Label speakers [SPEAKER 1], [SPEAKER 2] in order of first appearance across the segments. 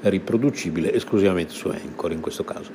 [SPEAKER 1] riproducibile esclusivamente su Anchor in questo caso.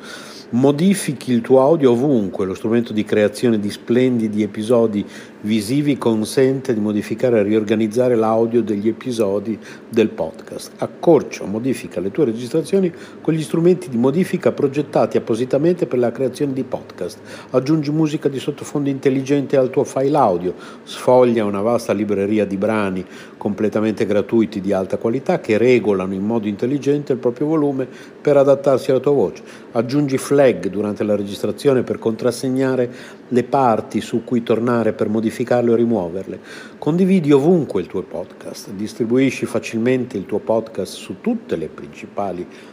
[SPEAKER 1] Modifichi il tuo audio ovunque, lo strumento di creazione di splendidi episodi visivi consente di modificare e riorganizzare l'audio degli episodi del podcast. Accorcia o modifica le tue registrazioni con gli strumenti di modifica progettati appositamente per la creazione di podcast. Aggiungi musica di sottofondo intelligente al tuo file audio, sfoglia una vasta libreria di brani completamente gratuiti di alta qualità che regolano in modo intelligente il proprio volume per adattarsi alla tua voce. Aggiungi flag durante la registrazione per contrassegnare le parti su cui tornare per modificarle o rimuoverle. Condividi ovunque il tuo podcast, distribuisci facilmente il tuo podcast su tutte le principali piattaforme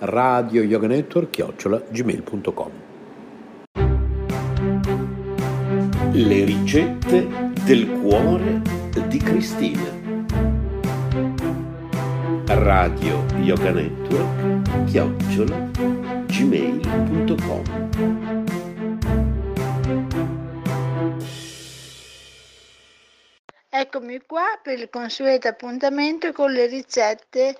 [SPEAKER 1] radio yoga network chiocciola gmail.com Le ricette del cuore di Cristina radio yoga network chiocciola gmail.com
[SPEAKER 2] Eccomi qua per il consueto appuntamento con le ricette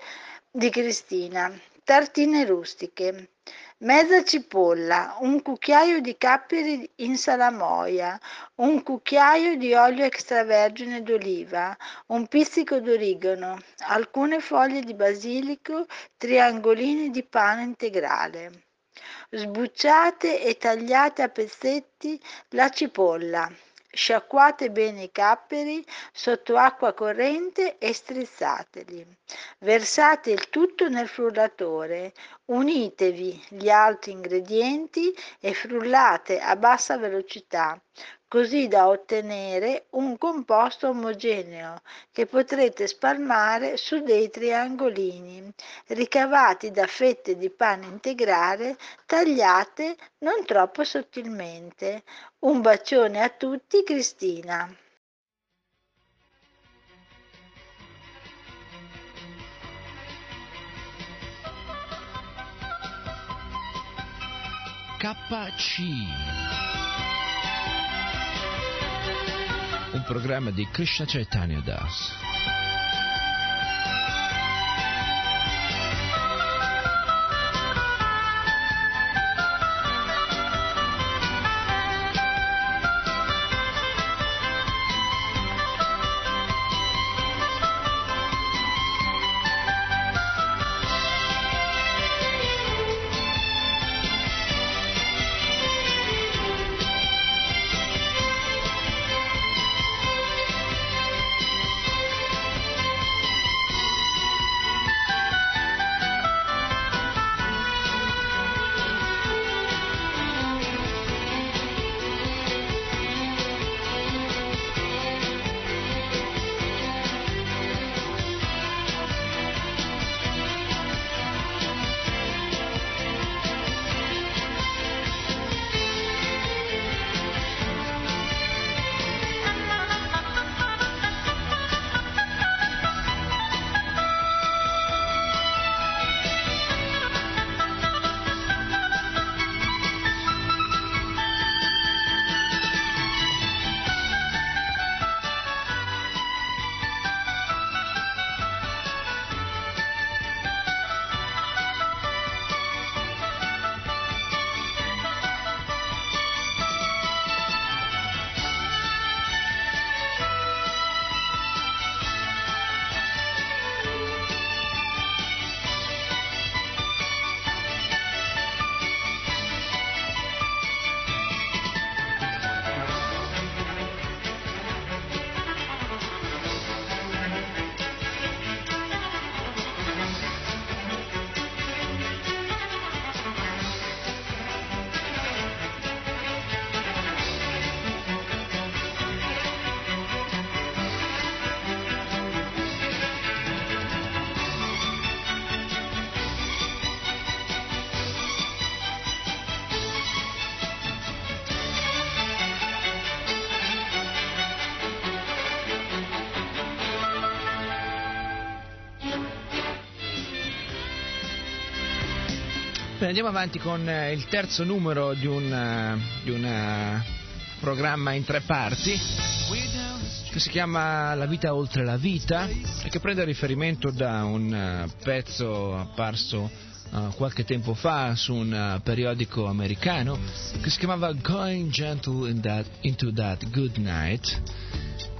[SPEAKER 2] di Cristina. Tartine rustiche. Mezza cipolla, un cucchiaio di capperi in salamoia, un cucchiaio di olio extravergine d'oliva, un pizzico d'origano, alcune foglie di basilico, triangolini di pane integrale. Sbucciate e tagliate a pezzetti la cipolla, Sciacquate bene i capperi sotto acqua corrente e strizzateli. Versate il tutto nel frullatore, unitevi gli altri ingredienti e frullate a bassa velocità così da ottenere un composto omogeneo che potrete spalmare su dei triangolini ricavati da fette di pane integrale tagliate non troppo sottilmente. Un bacione a tutti, Cristina.
[SPEAKER 3] KC un programma di Krishna Chaitanya Das. Andiamo avanti con eh, il terzo numero di un, uh, di un uh, programma in tre parti che si chiama La vita oltre la vita e che prende riferimento da un pezzo apparso qualche tempo fa su un periodico americano che si chiamava Going Gentle in that, Into That Good Night,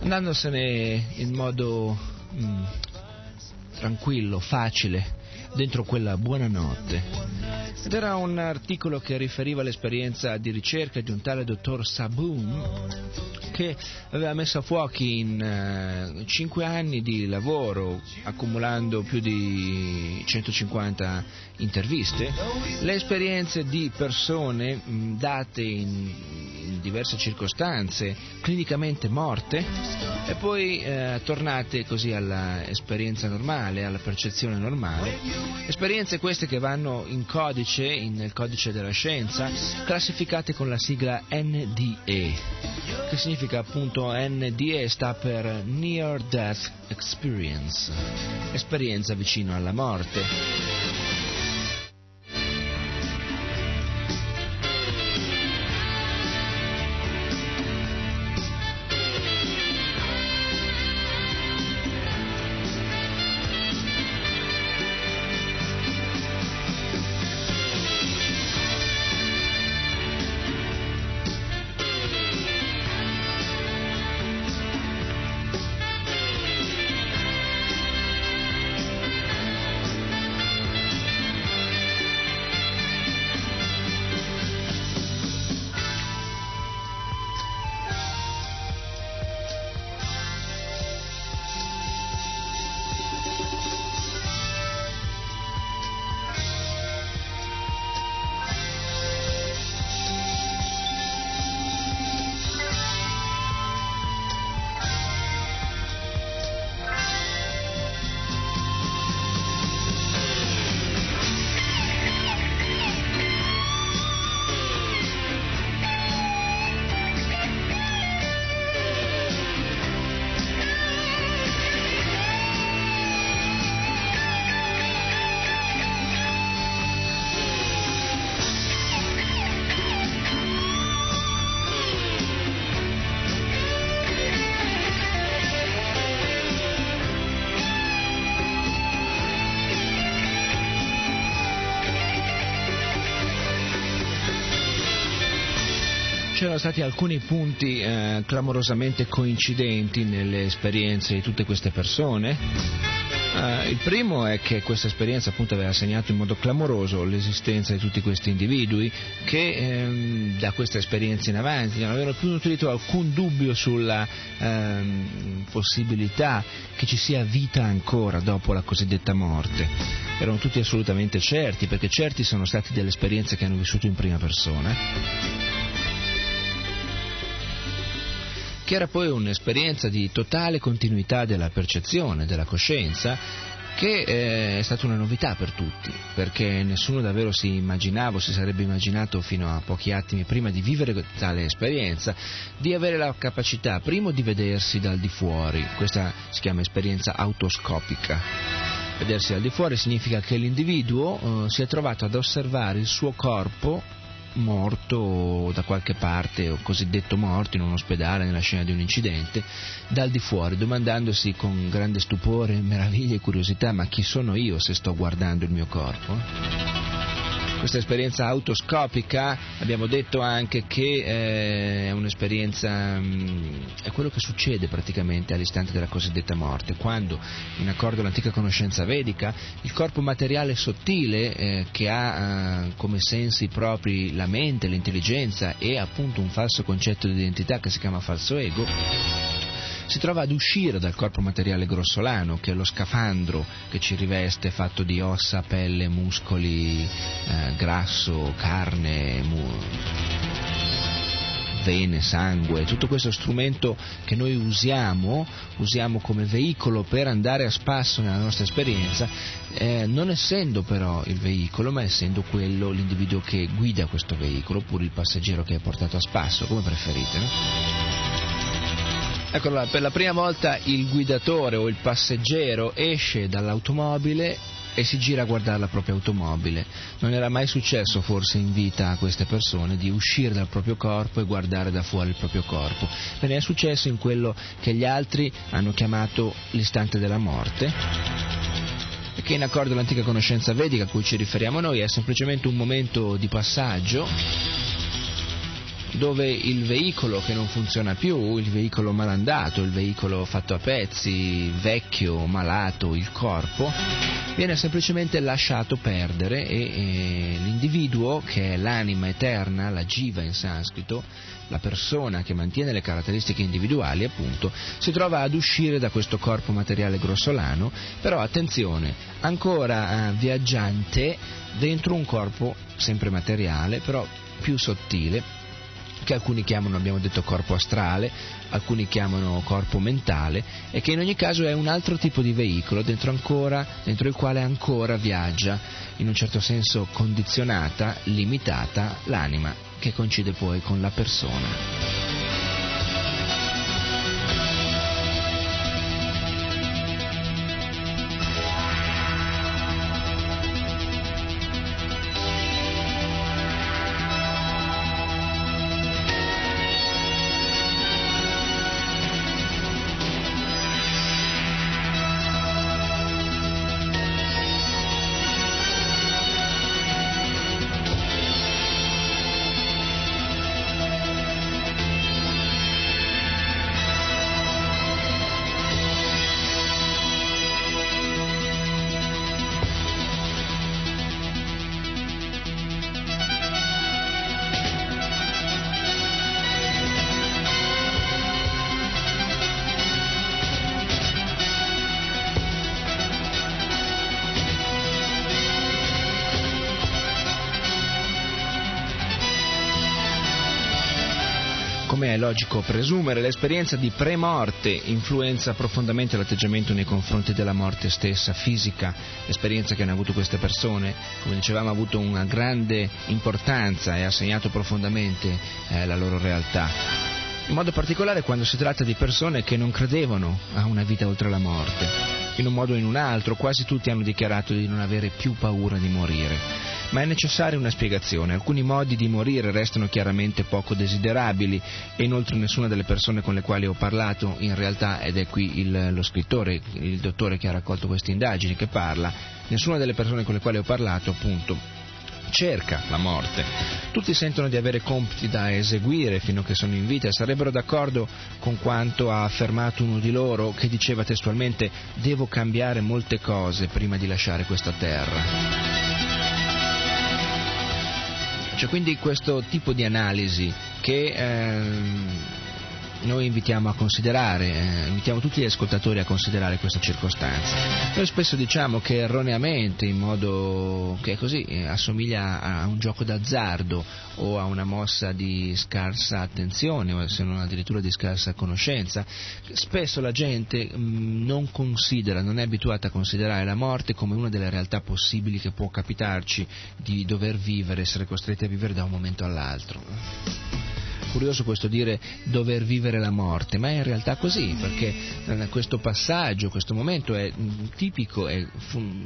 [SPEAKER 3] andandosene in modo mm, tranquillo, facile, dentro quella buonanotte. Ed era un articolo che riferiva all'esperienza di ricerca di un tale dottor Saboom che aveva messo a fuoco in uh, 5 anni di lavoro, accumulando più di 150 interviste, le esperienze di persone date in, in, diverse circostanze, clinicamente morte, e poi uh, tornate così all'esperienza normale, alla percezione normale. Esperienze queste che vanno in codice codice, nel codice della scienza, classificate con la sigla NDE, che significa NDE sta per Near Death Experience, esperienza vicino alla morte. Stati alcuni punti eh, clamorosamente coincidenti nelle esperienze di tutte queste persone. Uh, il primo è che questa esperienza appunto aveva segnato in modo clamoroso l'esistenza di tutti questi individui che ehm, da questa esperienza in avanti non avevano più nutrito alcun dubbio sulla ehm, possibilità che ci sia vita ancora dopo la cosiddetta morte. Erano tutti assolutamente certi perché certi sono stati delle esperienze che hanno vissuto in prima persona era poi un'esperienza di totale continuità della percezione, della coscienza, che eh, è stata una novità per tutti, perché nessuno davvero si immaginava si sarebbe immaginato fino a pochi attimi prima di vivere tale esperienza, di avere la capacità, primo, di vedersi dal di fuori, questa si chiama esperienza autoscopica. Vedersi dal di fuori significa che l'individuo eh, si è trovato ad osservare il suo corpo morto da qualche parte o cosiddetto morto in un ospedale nella scena di un incidente dal di fuori domandandosi con grande stupore, meraviglia e curiosità ma chi sono io se sto guardando il mio corpo? Questa esperienza autoscopica abbiamo detto anche che eh, è un'esperienza, mm, è quello che succede praticamente all'istante della cosiddetta morte, quando in accordo all'antica conoscenza vedica il corpo materiale sottile eh, che ha eh, come sensi propri la mente, l'intelligenza e appunto un falso concetto di identità che si chiama falso ego, si trova ad uscire dal corpo materiale grossolano, che è lo scafandro che ci riveste, fatto di ossa, pelle, muscoli, eh, grasso, carne, mu- vene, sangue, tutto questo strumento che noi usiamo, usiamo come veicolo per andare a spasso nella nostra esperienza, eh, non essendo però il veicolo, ma essendo quello l'individuo che guida questo veicolo, oppure il passeggero che è portato a spasso, come preferite. No? Eccola, per la prima volta il guidatore o il passeggero esce dall'automobile e si gira a guardare la propria automobile. Non era mai successo forse in vita a queste persone di uscire dal proprio corpo e guardare da fuori il proprio corpo. Bene, è successo in quello che gli altri hanno chiamato l'istante della morte che in accordo all'antica conoscenza vedica a cui ci riferiamo noi è semplicemente un momento di passaggio dove il veicolo che non funziona più, il veicolo malandato, il veicolo fatto a pezzi, vecchio, malato, il corpo, viene semplicemente lasciato perdere e, e l'individuo, che è l'anima eterna, la jiva in sanscrito, la persona che mantiene le caratteristiche individuali, appunto, si trova ad uscire da questo corpo materiale grossolano, però attenzione, ancora eh, viaggiante dentro un corpo sempre materiale, però più sottile, che alcuni chiamano, abbiamo detto, corpo astrale, alcuni chiamano corpo mentale e che in ogni caso è un altro tipo di veicolo dentro, ancora, dentro il quale ancora viaggia, in un certo senso condizionata, limitata, l'anima che coincide poi con la persona. Logico presumere, l'esperienza di pre-morte influenza profondamente l'atteggiamento nei confronti della morte stessa, fisica, l'esperienza che hanno avuto queste persone, come dicevamo, ha avuto una grande importanza e ha segnato profondamente eh, la loro realtà. In modo particolare quando si tratta di persone che non credevano a una vita oltre la morte. In un modo o in un altro, quasi tutti hanno dichiarato di non avere più paura di morire ma è necessaria una spiegazione. Alcuni modi di morire restano chiaramente poco desiderabili e inoltre nessuna delle persone con le quali ho parlato in realtà, ed è qui il, lo scrittore, il dottore che ha raccolto queste indagini che parla, nessuna delle persone con le quali ho parlato appunto cerca la morte. Tutti sentono di avere compiti da eseguire fino a che sono in vita e sarebbero d'accordo con quanto ha affermato uno di loro che diceva testualmente devo cambiare molte cose prima di lasciare questa terra. Quindi questo tipo di analisi che ehm, noi invitiamo a considerare, eh, invitiamo tutti gli ascoltatori a considerare questa circostanza. Noi spesso diciamo che erroneamente, in modo che così eh, assomiglia a un gioco d'azzardo o a una mossa di scarsa attenzione o se non addirittura di scarsa conoscenza, spesso la gente mh, mm, non considera, non è abituata a considerare la morte come una delle realtà possibili che può capitarci di dover vivere, essere costretti a vivere da un momento all'altro curioso questo dire dover vivere la morte, ma è in realtà così, perché eh, questo passaggio, questo momento è mm, tipico e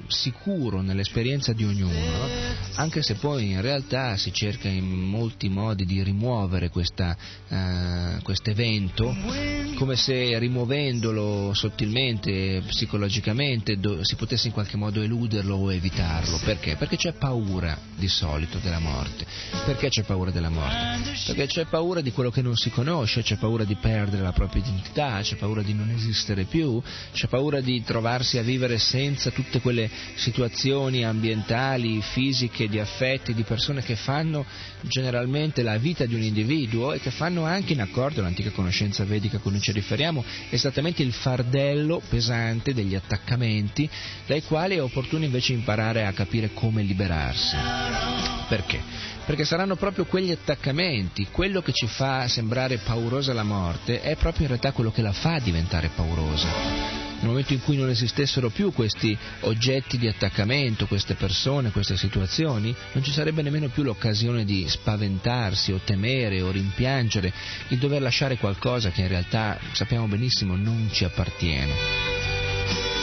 [SPEAKER 3] sicuro nell'esperienza di ognuno, no? anche se poi in realtà si cerca in molti modi di rimuovere questo uh, evento, come se rimuovendolo sottilmente, psicologicamente, do, si potesse in qualche modo eluderlo o evitarlo. Perché? Perché c'è paura di solito della morte. Perché c'è paura della morte? Perché c'è paura paura di quello che non si conosce, c'è paura di perdere la propria identità, c'è paura di non esistere più, c'è paura di trovarsi a vivere senza tutte quelle situazioni ambientali, fisiche, di affetti, di persone che fanno generalmente la vita di un individuo e che fanno anche in accordo l'antica conoscenza vedica a cui noi ci riferiamo, esattamente il fardello pesante degli attaccamenti dai quali è opportuno invece imparare a capire come liberarsi. Perché? Perché saranno proprio quegli attaccamenti, quello che ci fa sembrare paurosa la morte, è proprio in realtà quello che la fa diventare paurosa. Nel momento in cui non esistessero più questi oggetti di attaccamento, queste persone, queste situazioni, non ci sarebbe nemmeno più l'occasione di spaventarsi o temere o rimpiangere il dover lasciare qualcosa che in realtà sappiamo benissimo non ci appartiene.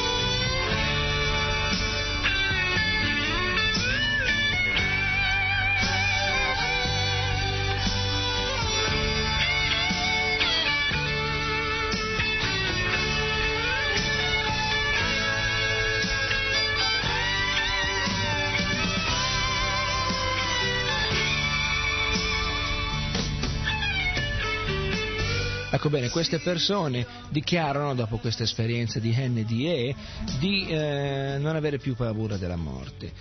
[SPEAKER 3] Bene, queste persone dichiarano, dopo questa esperienza di NDE, di eh, non avere più paura della morte.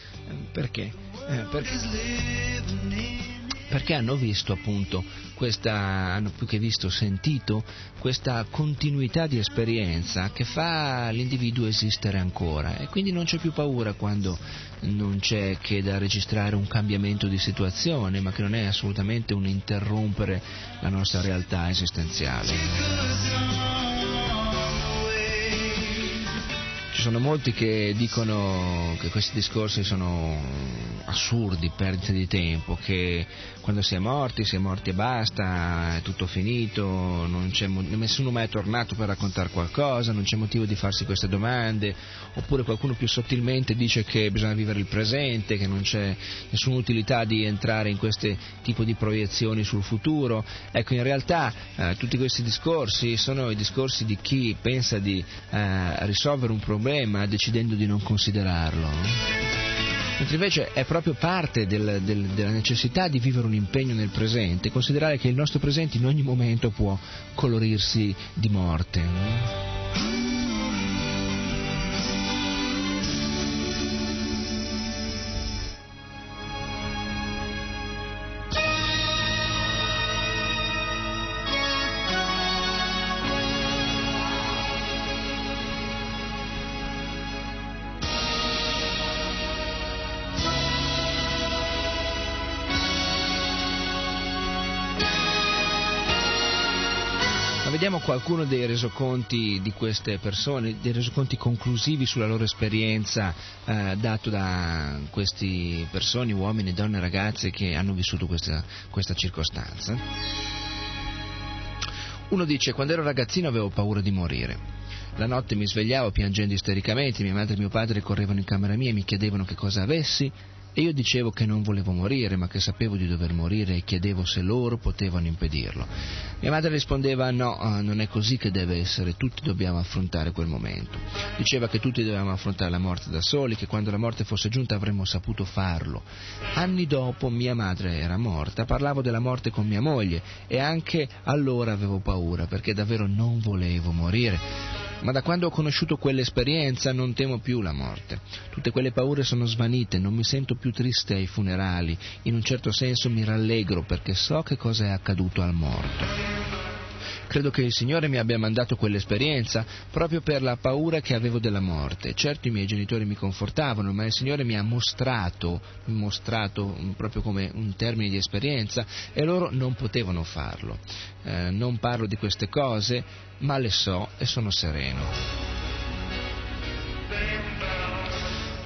[SPEAKER 3] Perché? Eh, perché? Perché hanno visto appunto questa, hanno più che visto, sentito questa continuità di esperienza che fa l'individuo esistere ancora e quindi non c'è più paura quando non c'è che da registrare un cambiamento di situazione, ma che non è assolutamente un interrompere la nostra realtà esistenziale. Ci sono molti che dicono che questi discorsi sono assurdi, perdite di tempo, che quando si è morti, si è morti e basta, è tutto finito, c'è, nessuno mai è tornato per raccontare qualcosa, non c'è motivo di farsi queste domande, oppure qualcuno più sottilmente dice che bisogna vivere il presente, che non c'è nessuna utilità di entrare in questo tipo di proiezioni sul futuro. Ecco, in realtà eh, tutti questi discorsi sono i discorsi di chi pensa di eh, risolvere un problema decidendo di non considerarlo mentre invece è proprio parte del, del, della necessità di vivere un impegno nel presente, considerare che il nostro presente in ogni momento può colorirsi di morte. Qualcuno dei resoconti di queste persone, dei resoconti conclusivi sulla loro esperienza eh, dato da queste persone, uomini, donne, ragazze che hanno vissuto questa, questa circostanza. Uno dice, quando ero ragazzino avevo paura di morire. La notte mi svegliavo piangendo istericamente, mia madre e mio padre correvano in camera mia e mi chiedevano che cosa avessi E io dicevo che non volevo morire, ma che sapevo di dover morire e chiedevo se loro potevano impedirlo. Mia madre rispondeva no, eh, non è così che deve essere, tutti dobbiamo affrontare quel momento. Diceva che tutti dovevamo affrontare la morte da soli, che quando la morte fosse giunta avremmo saputo farlo. Anni dopo mia madre era morta, parlavo della morte con mia moglie e anche allora avevo paura perché davvero non volevo morire ma da quando ho conosciuto quell'esperienza non temo più la morte. Tutte quelle paure sono svanite, non mi sento più triste ai funerali, in un certo senso mi rallegro perché so che cosa è accaduto al morto. Credo che il Signore mi abbia mandato quell'esperienza proprio per la paura che avevo della morte. Certo i miei genitori mi confortavano, ma il Signore mi ha mostrato, mostrato proprio come un termine di esperienza e loro non potevano farlo. Eh, non parlo di queste cose, ma le so e sono sereno.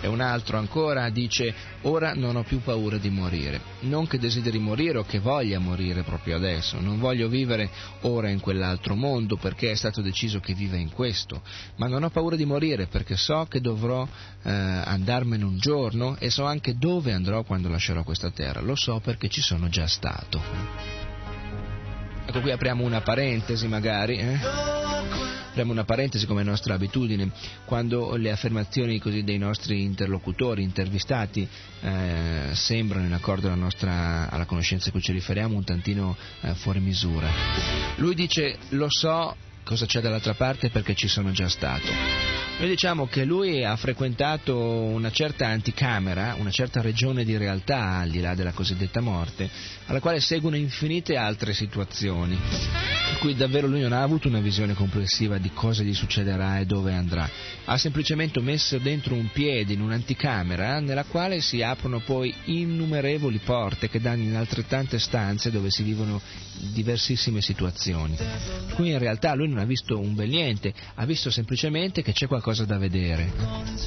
[SPEAKER 3] E un altro ancora dice, ora non ho più paura di morire. Non che desideri morire o che voglia morire proprio adesso, non voglio vivere ora in quell'altro mondo perché è stato deciso che viva in questo, ma non ho paura di morire perché so che dovrò eh, andarmene un giorno e so anche dove andrò quando lascerò questa terra, lo so perché ci sono già stato. Ecco qui apriamo una parentesi magari. Eh? Apriamo una parentesi come nostra abitudine, quando le affermazioni dei nostri interlocutori, intervistati, eh, sembrano in accordo alla, nostra, alla conoscenza a cui ci riferiamo un tantino eh, fuori misura. Lui dice lo so cosa c'è dall'altra parte perché ci sono già stato. Noi diciamo che lui ha frequentato una certa anticamera, una certa regione di realtà, al di là della cosiddetta morte, alla quale seguono infinite altre situazioni, per cui davvero lui non ha avuto una visione complessiva di cosa gli succederà e dove andrà. Ha semplicemente messo dentro un piede in un'anticamera nella quale si aprono poi innumerevoli porte che danno in altrettante stanze dove si vivono diversissime situazioni. Qui in realtà lui non ha visto un bel niente, ha visto semplicemente che c'è qualcosa da vedere.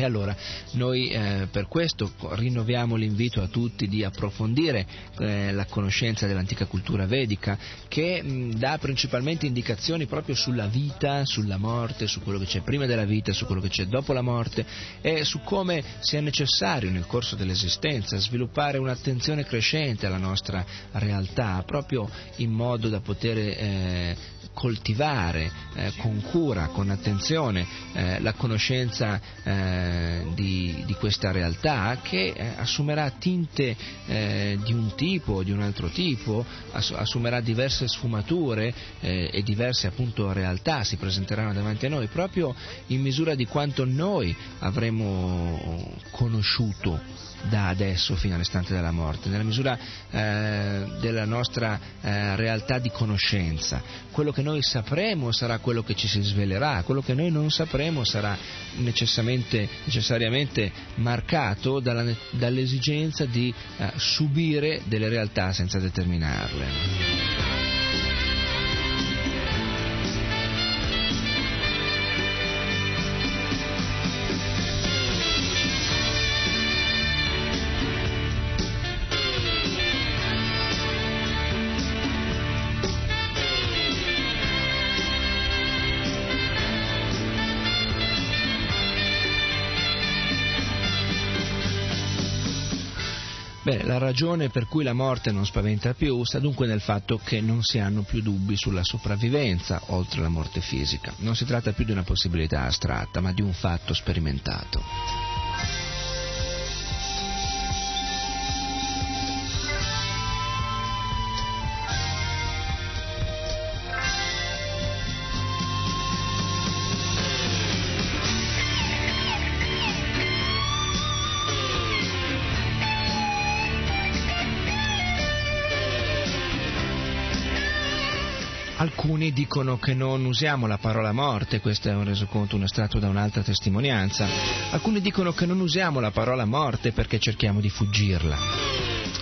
[SPEAKER 3] E allora noi eh, per questo rinnoviamo l'invito a tutti di approfondire eh, la conoscenza dell'antica cultura vedica che mh, dà principalmente indicazioni proprio sulla vita, sulla morte, su quello che c'è prima della vita, su quello che c'è dopo la morte e su come sia necessario nel corso dell'esistenza sviluppare un'attenzione crescente alla nostra realtà, proprio in modo da poter eh, coltivare eh, con cura, con attenzione eh, la conoscenza eh, di, di, questa realtà che eh, assumerà tinte eh, di un tipo o di un altro tipo, ass- assumerà diverse sfumature eh, e diverse appunto realtà, si presenteranno davanti a noi proprio in misura di quanto noi avremo conosciuto da adesso fino all'istante della morte, nella misura eh, della nostra eh, realtà di conoscenza. Quello che noi sapremo sarà quello che ci si svelerà, quello che noi non sapremo sarà necessariamente marcato dalla, dall'esigenza di eh, subire delle realtà senza determinarle. Bene, la ragione per cui la morte non spaventa più sta dunque nel fatto che non si hanno più dubbi sulla sopravvivenza oltre la morte fisica. Non si tratta più di una possibilità astratta, ma di un fatto sperimentato. Alcuni dicono che non usiamo la parola morte, questo è un resoconto, un estratto da un'altra testimonianza. Alcuni dicono che non usiamo la parola morte perché cerchiamo di fuggirla.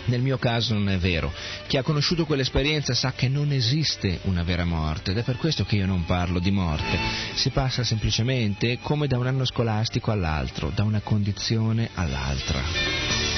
[SPEAKER 3] Nel mio caso non è vero. Chi ha conosciuto quell'esperienza sa che non esiste una vera morte ed è per questo che io non parlo di morte. Si passa semplicemente come da un anno scolastico all'altro, da una condizione all'altra.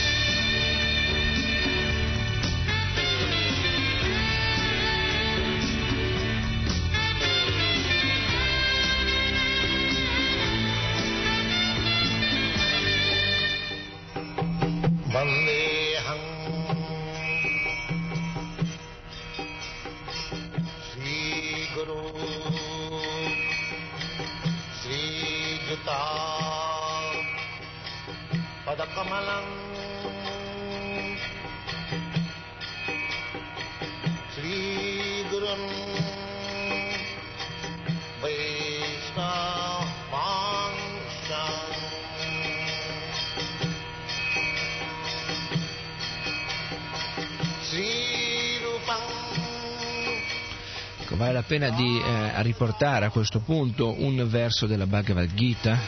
[SPEAKER 3] Ecco, vale la pena di eh, riportare a questo punto un verso della Bhagavad Gita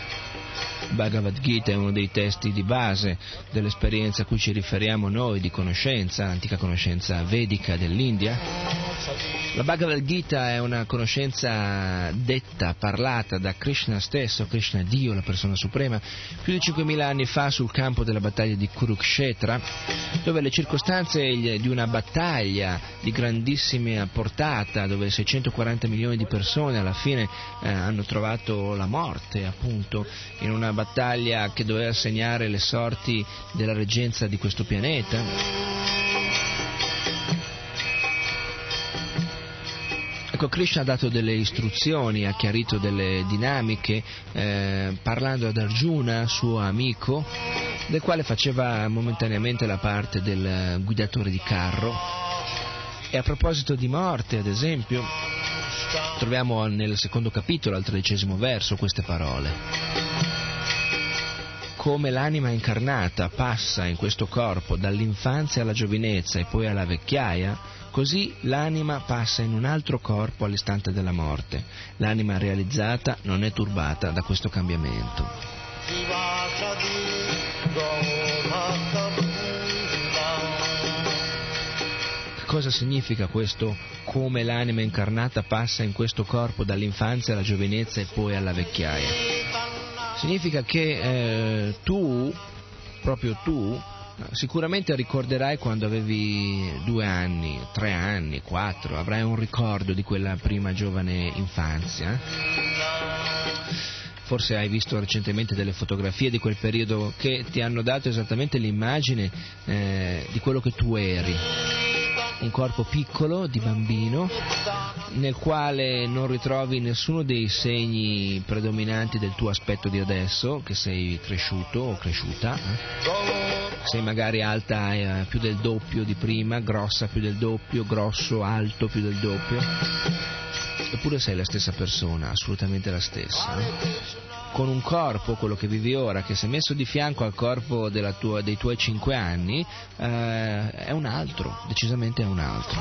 [SPEAKER 3] Bhagavad Gita è uno dei testi di base dell'esperienza a cui ci riferiamo noi di conoscenza, antica conoscenza vedica dell'India. La Bhagavad Gita è una conoscenza detta, parlata da Krishna stesso, Krishna Dio, la persona suprema, più di 5.000 anni fa sul campo della battaglia di Kurukshetra, dove le circostanze di una battaglia di grandissima portata, dove 640 milioni di persone alla fine eh, hanno trovato la morte, appunto, in una battaglia che doveva segnare le sorti della reggenza di questo pianeta. Ecco, Krishna ha dato delle istruzioni, ha chiarito delle dinamiche, eh, parlando ad Arjuna, suo amico, del quale faceva momentaneamente la parte del guidatore di carro. E a proposito di morte, ad esempio, troviamo nel secondo capitolo, al tredicesimo verso, queste parole come l'anima incarnata passa in questo corpo dall'infanzia alla giovinezza e poi alla vecchiaia, così l'anima passa in un altro corpo all'istante della morte. L'anima realizzata non è turbata da questo cambiamento. Cosa significa questo come l'anima incarnata passa in questo corpo dall'infanzia alla giovinezza e poi alla vecchiaia? significa che eh, tu, proprio tu, sicuramente ricorderai quando avevi due anni, tre anni, quattro, avrai un ricordo di quella prima giovane infanzia. Forse hai visto recentemente delle fotografie di quel periodo che ti hanno dato esattamente l'immagine eh, di quello che tu eri un corpo piccolo di bambino nel quale non ritrovi nessuno dei segni predominanti del tuo aspetto di adesso, che sei cresciuto o cresciuta. Eh? Sei magari alta eh, più del doppio di prima, grossa più del doppio, grosso, alto più del doppio. Eppure sei la stessa persona, assolutamente la stessa. Con un corpo, quello che vivi ora, che se messo di fianco al corpo tua, dei tuoi cinque anni, eh, è un altro, decisamente è un altro.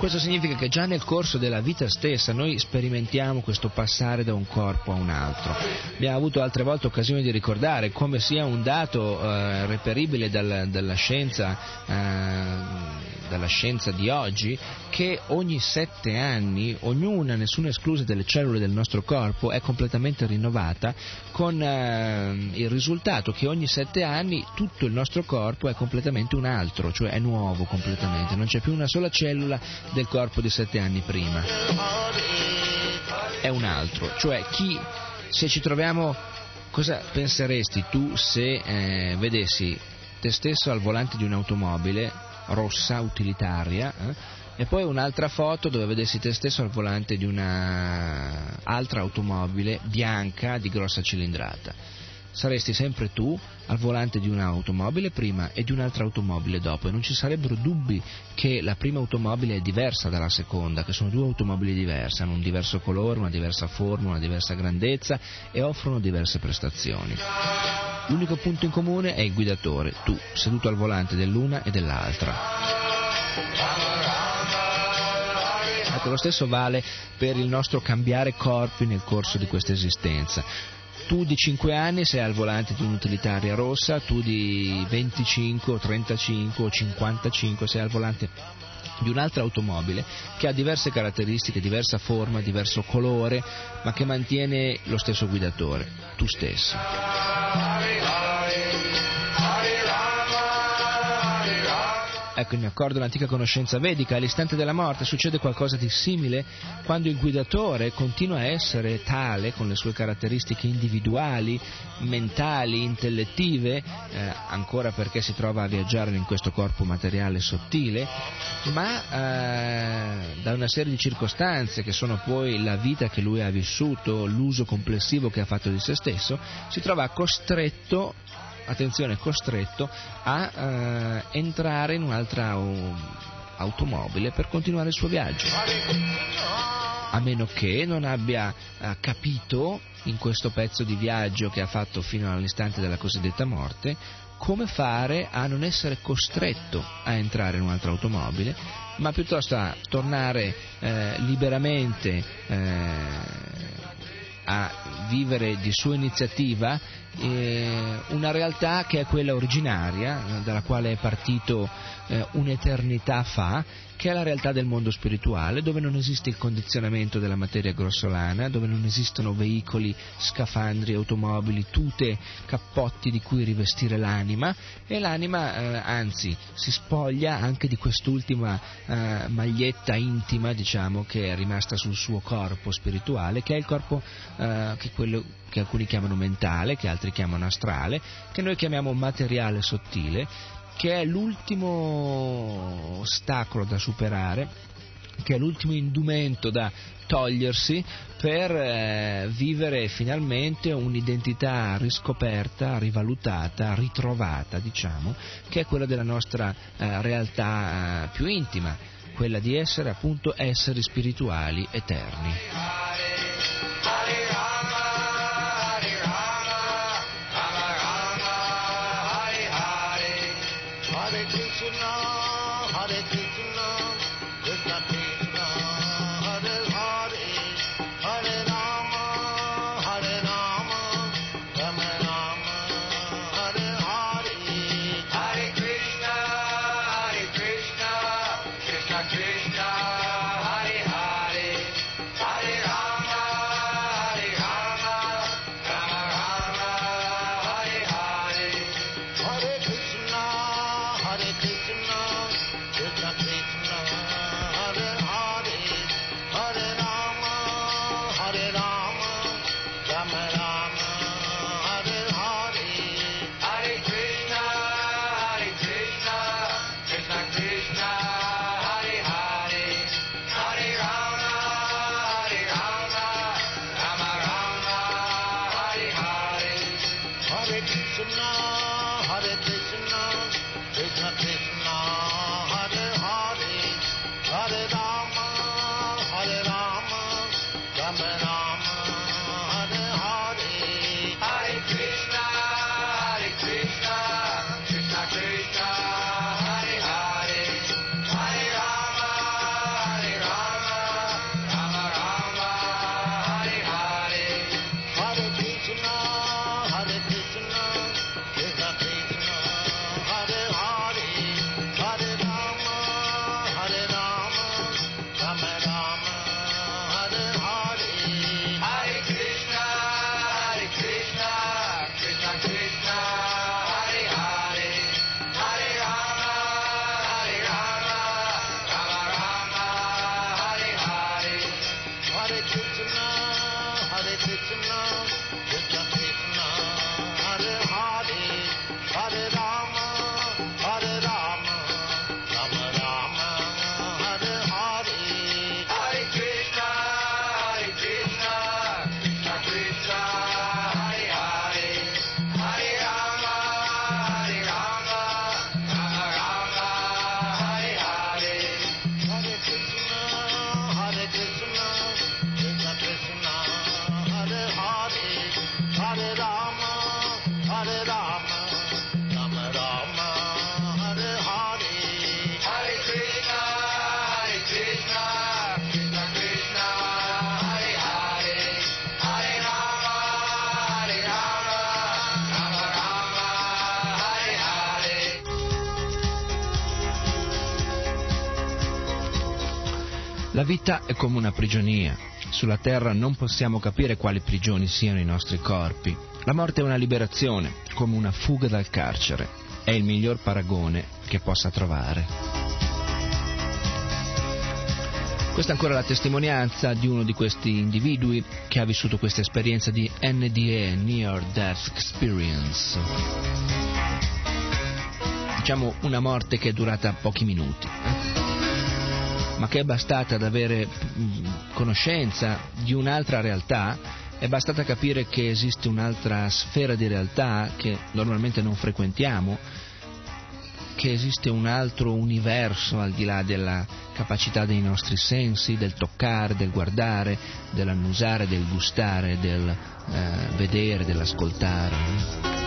[SPEAKER 3] Questo significa che già nel corso della vita stessa noi sperimentiamo questo passare da un corpo a un altro. Abbiamo avuto altre volte occasione di ricordare come sia un dato eh, reperibile dal, dalla, scienza, eh, dalla scienza di oggi che ogni sette anni ognuna, nessuna esclusa delle cellule del nostro corpo è completamente rinnovata con eh, il risultato che ogni sette anni tutto il nostro corpo è completamente un altro, cioè è nuovo completamente, non c'è più una sola cellula del corpo di sette anni prima. È un altro, cioè chi, se ci troviamo, cosa penseresti tu se eh, vedessi te stesso al volante di un'automobile rossa utilitaria eh, e poi un'altra foto dove vedessi te stesso al volante di un'altra automobile bianca di grossa cilindrata saresti sempre tu al volante di un'automobile prima e di un'altra automobile dopo e non ci sarebbero dubbi che la prima automobile è diversa dalla seconda, che sono due automobili diverse, hanno un diverso colore, una diversa forma, una diversa grandezza e offrono diverse prestazioni. L'unico punto in comune è il guidatore, tu, seduto al volante dell'una e dell'altra. Ecco, lo stesso vale per il nostro cambiare corpi nel corso di questa esistenza tu di 5 anni sei al volante di un'utilitaria rossa, tu di 25 35 o 55 sei al volante di un'altra automobile che ha diverse caratteristiche, diversa forma, diverso colore, ma che mantiene lo stesso guidatore, tu stesso. Ecco, in accordo all'antica conoscenza vedica, all'istante della morte succede qualcosa di simile quando il guidatore continua a essere tale, con le sue caratteristiche individuali, mentali, intellettive, eh, ancora perché si trova a viaggiare in questo corpo materiale sottile, ma eh, da una serie di circostanze che sono poi la vita che lui ha vissuto, l'uso complessivo che ha fatto di se stesso, si trova costretto attenzione, costretto a eh, entrare in un'altra uh, automobile per continuare il suo viaggio. A meno che non abbia eh, capito in questo pezzo di viaggio che ha fatto fino all'istante della cosiddetta morte come fare a non essere costretto a entrare in un'altra automobile, ma piuttosto a tornare eh, liberamente eh, a vivere di sua iniziativa eh, una realtà che è quella originaria, eh, dalla quale è partito eh, un'eternità fa, che è la realtà del mondo spirituale, dove non esiste il condizionamento della materia grossolana, dove non esistono veicoli, scafandri, automobili, tute, cappotti di cui rivestire l'anima. E l'anima eh, anzi si spoglia anche di quest'ultima eh, maglietta intima, diciamo, che è rimasta sul suo corpo spirituale, che è il corpo eh, che, quello, che alcuni chiamano mentale, che altri chiamano astrale, che noi chiamiamo materiale sottile che è l'ultimo ostacolo da superare, che è l'ultimo indumento da togliersi per eh, vivere finalmente un'identità riscoperta, rivalutata, ritrovata, diciamo, che è quella della nostra eh, realtà eh, più intima, quella di essere appunto esseri spirituali eterni. Vita è come una prigionia. Sulla terra non possiamo capire quali prigioni siano i nostri corpi. La morte è una liberazione, come una fuga dal carcere. È il miglior paragone che possa trovare. Questa è ancora la testimonianza di uno di questi individui che ha vissuto questa esperienza di NDE, Near Death Experience. Diciamo una morte che è durata pochi minuti ma che è bastata ad avere mm, conoscenza di un'altra realtà, è bastata capire che esiste un'altra sfera di realtà che normalmente non frequentiamo, che esiste un altro universo al di là della capacità dei nostri sensi, del toccare, del guardare, dell'annusare, del gustare, del eh, vedere, dell'ascoltare.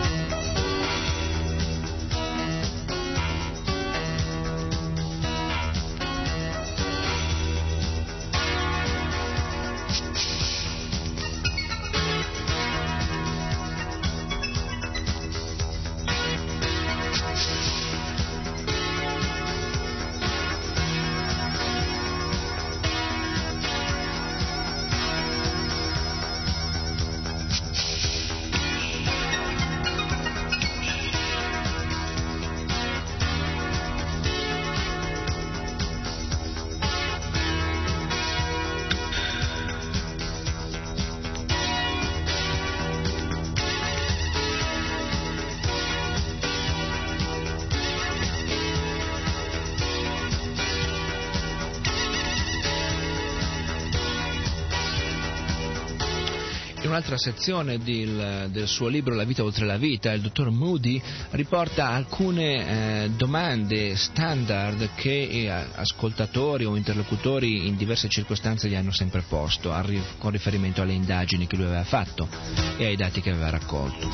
[SPEAKER 3] Un'altra sezione del, del, suo libro La vita oltre la vita, il dottor Moody riporta alcune eh, domande standard che eh, ascoltatori o interlocutori in diverse circostanze gli hanno sempre posto con riferimento alle indagini che lui aveva fatto e ai dati che aveva raccolto.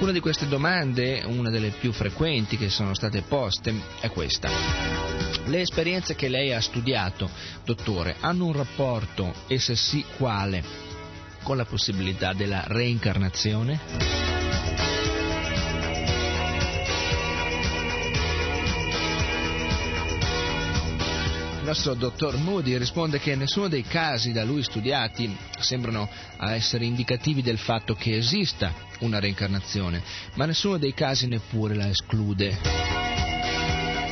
[SPEAKER 3] Una di queste domande, una delle più frequenti che sono state poste, è questa. Le esperienze che lei ha studiato, dottore, hanno un rapporto, e se sì quale, con la possibilità della reincarnazione? Il nostro dottor Moody risponde che nessuno dei casi da lui studiati sembrano essere indicativi del fatto che esista una reincarnazione, ma nessuno dei casi neppure la esclude.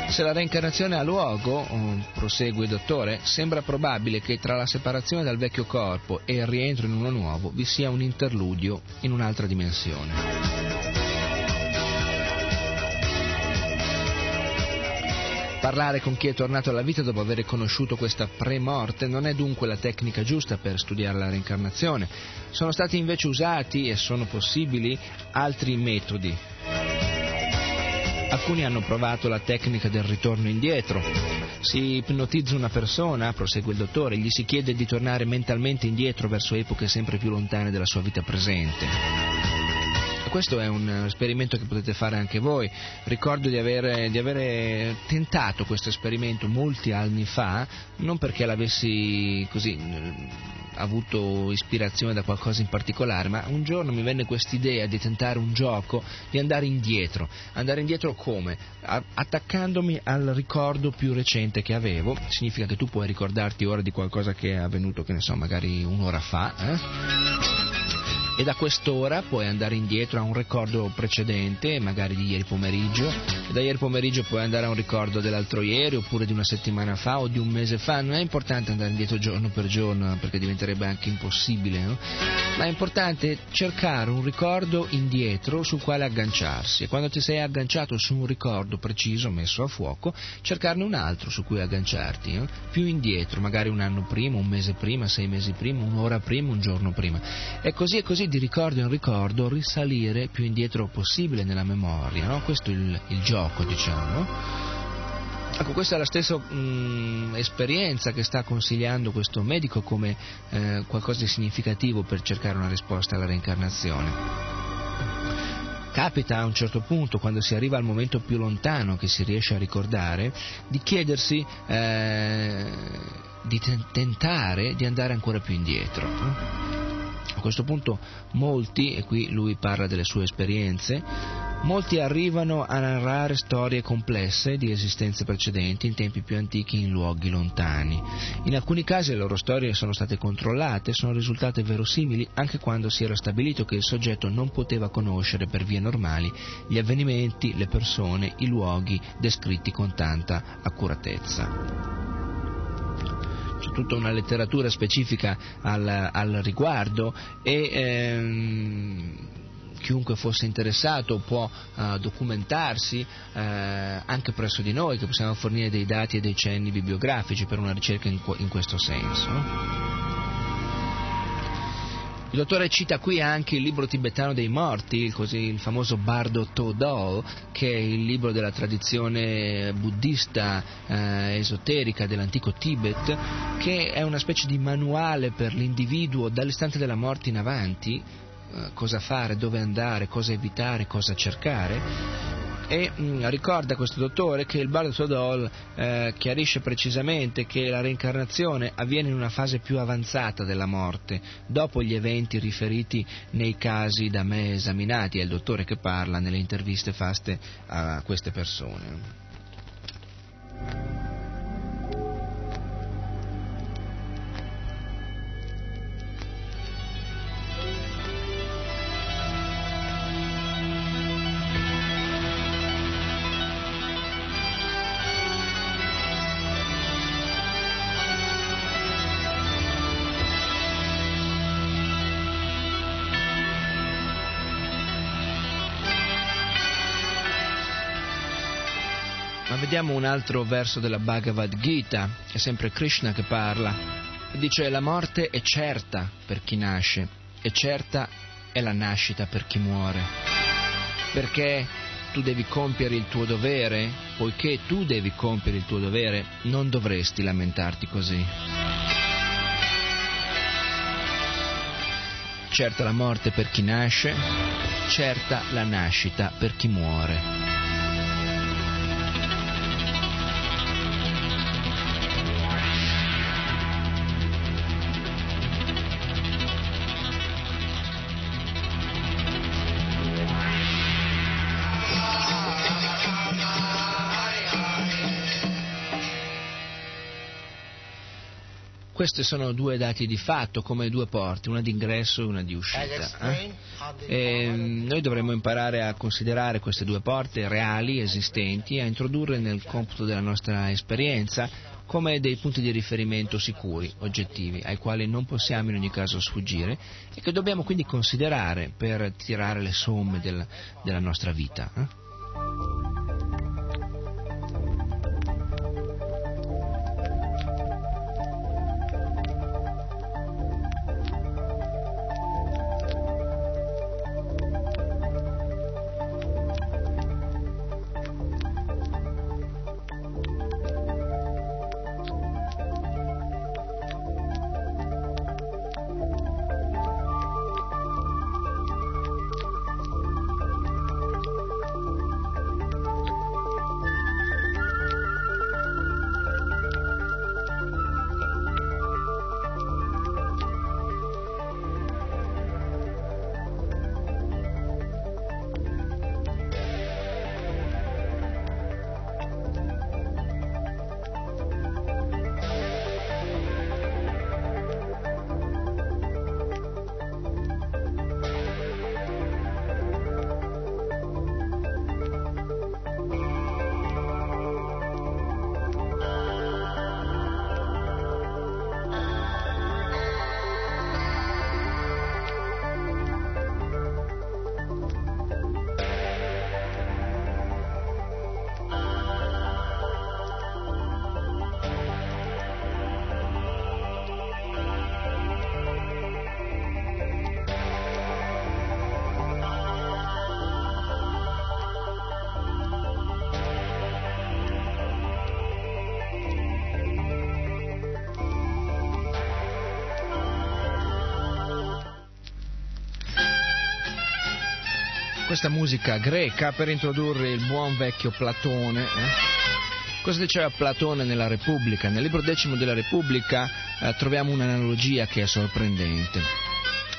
[SPEAKER 3] Se la reincarnazione ha luogo, oh, prosegue il dottore, sembra probabile che tra la separazione dal vecchio corpo e il rientro in uno nuovo vi sia un interludio in un'altra dimensione. Parlare con chi è tornato alla vita dopo aver conosciuto questa pre-morte non è dunque la tecnica giusta per studiare la reincarnazione. Sono stati invece usati e sono possibili altri metodi. Alcuni hanno provato la tecnica del ritorno indietro. Si ipnotizza una persona, prosegue il dottore, gli si chiede di tornare mentalmente indietro verso epoche sempre più lontane della sua vita presente questo è un esperimento che potete fare anche voi. Ricordo di avere, di avere tentato questo esperimento molti anni fa, non perché l'avessi così avuto ispirazione da qualcosa in particolare, ma un giorno mi venne quest'idea di tentare un gioco, di andare indietro. Andare indietro come? A- attaccandomi al ricordo più recente che avevo, significa che tu puoi ricordarti ora di qualcosa che è avvenuto, che ne so, magari un'ora fa, eh? E da quest'ora puoi andare indietro a un ricordo precedente, magari di ieri pomeriggio, e da ieri pomeriggio puoi andare a un ricordo dell'altro ieri oppure di una settimana fa o di un mese fa, non è importante andare indietro giorno per giorno perché diventerebbe anche impossibile, no? ma è importante cercare un ricordo indietro sul quale agganciarsi e quando ti sei agganciato su un ricordo preciso messo a fuoco, cercarne un altro su cui agganciarti, no? più indietro, magari un anno prima, un mese prima, sei mesi prima, un'ora prima, un giorno prima. E così e così di ricordo in ricordo risalire più indietro possibile nella memoria, no? questo è il, il gioco diciamo. Ecco, questa è la stessa mh, mm, esperienza che sta consigliando questo medico come eh, qualcosa di significativo per cercare una risposta alla reincarnazione. Capita a un certo punto, quando si arriva al momento più lontano che si riesce a ricordare, di chiedersi, eh, di tentare di andare ancora più indietro. A questo punto molti, e qui lui parla delle sue esperienze, molti arrivano a narrare storie complesse di esistenze precedenti in tempi più antichi in luoghi lontani. In alcuni casi le loro storie sono state controllate sono risultate verosimili anche quando si era stabilito che il soggetto non poteva conoscere per vie normali gli avvenimenti, le persone, i luoghi descritti con tanta accuratezza c'è tutta una letteratura specifica al, al riguardo e ehm, chiunque fosse interessato può uh, documentarsi uh, anche presso di noi che possiamo fornire dei dati e dei cenni bibliografici per una ricerca in, in questo senso. Il dottore cita qui anche il libro tibetano dei morti, così, il famoso Bardo Todol, che è il libro della tradizione buddista eh, esoterica dell'antico Tibet, che è una specie di manuale per l'individuo dall'istante della morte in avanti, cosa fare, dove andare, cosa evitare, cosa cercare e mh, mm, ricorda questo dottore che il Bardo Sodol eh, chiarisce precisamente che la reincarnazione avviene in una fase più avanzata della morte, dopo gli eventi riferiti nei casi da me esaminati, è il dottore che parla nelle interviste fatte a queste persone. Vediamo un altro verso della Bhagavad Gita, è sempre Krishna che parla, dice la morte è certa per chi nasce, e certa è la nascita per chi muore. Perché tu devi compiere il tuo dovere, poiché tu devi compiere il tuo dovere, non dovresti lamentarti così. Certa la morte per chi nasce, certa la nascita per chi muore. Questi sono due dati di fatto, come due porte, una d'ingresso e una di uscita. Eh? E noi dovremmo imparare a considerare queste due porte reali, esistenti, a introdurre nel computo della nostra esperienza come dei punti di riferimento sicuri, oggettivi, ai quali non possiamo in ogni caso sfuggire e che dobbiamo quindi considerare per tirare le somme del, della nostra vita. Eh? Questa musica greca per introdurre il buon vecchio Platone. Eh? Cosa diceva Platone nella Repubblica? Nel libro decimo della Repubblica eh, troviamo un'analogia che è sorprendente.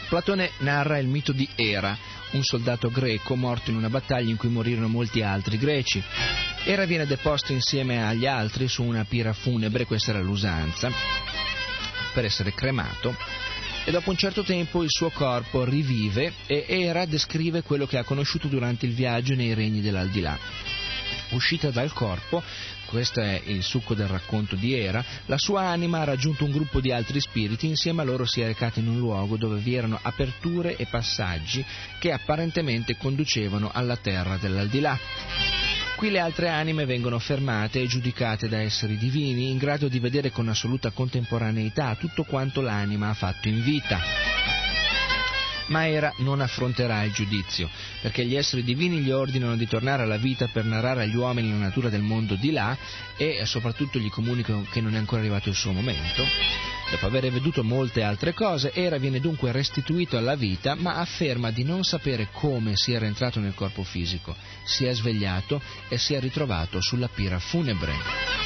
[SPEAKER 3] Platone narra il mito di Era, un soldato greco morto in una battaglia in cui morirono molti altri greci. Era viene deposto insieme agli altri su una pira funebre, questa era l'usanza, per essere cremato e dopo un certo tempo il suo corpo rivive e Era descrive quello che ha conosciuto durante il viaggio nei regni dell'aldilà. Uscita dal corpo, questo è il succo del racconto di Era, la sua anima ha raggiunto un gruppo di altri spiriti, insieme a loro si è recata in un luogo dove vi erano aperture e passaggi che apparentemente conducevano alla terra dell'aldilà. Qui le altre anime vengono fermate e giudicate da esseri divini in grado di vedere con assoluta contemporaneità tutto quanto l'anima ha fatto in vita. Ma Era non affronterà il giudizio, perché gli esseri divini gli ordinano di tornare alla vita per narrare agli uomini la natura del mondo di là e soprattutto gli comunicano che non è ancora arrivato il suo momento Dopo aver veduto molte altre cose, Era viene dunque restituito alla vita, ma afferma di non sapere come sia rientrato nel corpo fisico. Si è svegliato e si è ritrovato sulla pira funebre.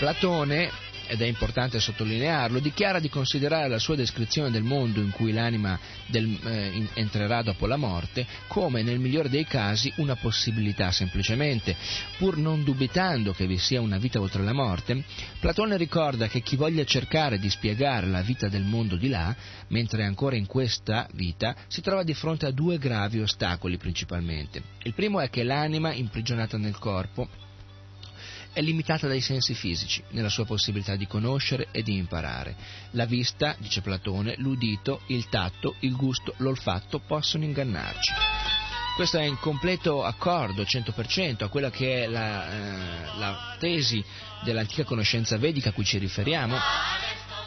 [SPEAKER 3] Platone ed è importante sottolinearlo, dichiara di considerare la sua descrizione del mondo in cui l'anima del, eh, entrerà dopo la morte come nel migliore dei casi una possibilità semplicemente. Pur non dubitando che vi sia una vita oltre la morte, Platone ricorda che chi voglia cercare di spiegare la vita del mondo di là, mentre è ancora in questa vita, si trova di fronte a due gravi ostacoli principalmente. Il primo è che l'anima imprigionata nel corpo è limitata dai sensi fisici, nella sua possibilità di conoscere e di imparare. La vista, dice Platone, l'udito, il tatto, il gusto, l'olfatto possono ingannarci. Questo è in completo accordo, 100%, a quella che è la, eh, la tesi dell'antica conoscenza vedica a cui ci riferiamo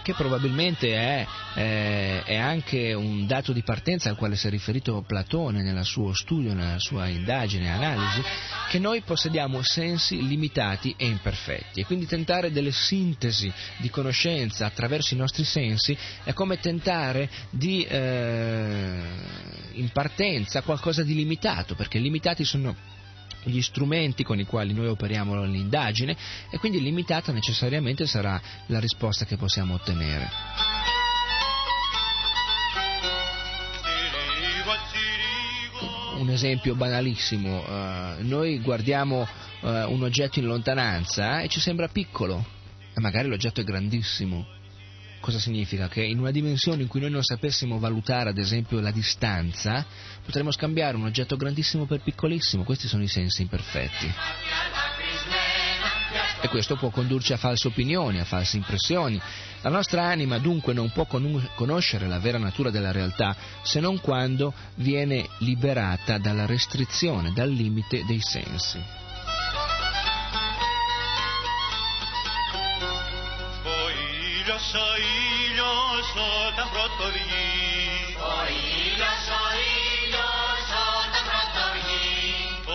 [SPEAKER 3] che probabilmente è, eh, è, anche un dato di partenza al quale si è riferito Platone nel suo studio, nella sua indagine analisi, che noi possediamo sensi limitati e imperfetti. E quindi tentare delle sintesi di conoscenza attraverso i nostri sensi è come tentare di eh, in partenza qualcosa di limitato, perché limitati sono gli strumenti con i quali noi operiamo l'indagine e quindi limitata necessariamente sarà la risposta che possiamo ottenere. Un esempio banalissimo, uh, noi guardiamo uh, un oggetto in lontananza e ci sembra piccolo, e magari l'oggetto è grandissimo Cosa significa? Che in una dimensione in cui noi non sapessimo valutare, ad esempio, la distanza, potremmo scambiare un oggetto grandissimo per piccolissimo. Questi sono i sensi imperfetti. E questo può condurci a false opinioni, a false impressioni. La nostra anima dunque non può conoscere la vera natura della realtà se non quando viene liberata dalla restrizione, dal limite dei sensi.
[SPEAKER 4] Όταν πρώτο βγει. Ο ήλιος, ο ήλιος όταν πρώτο βγει.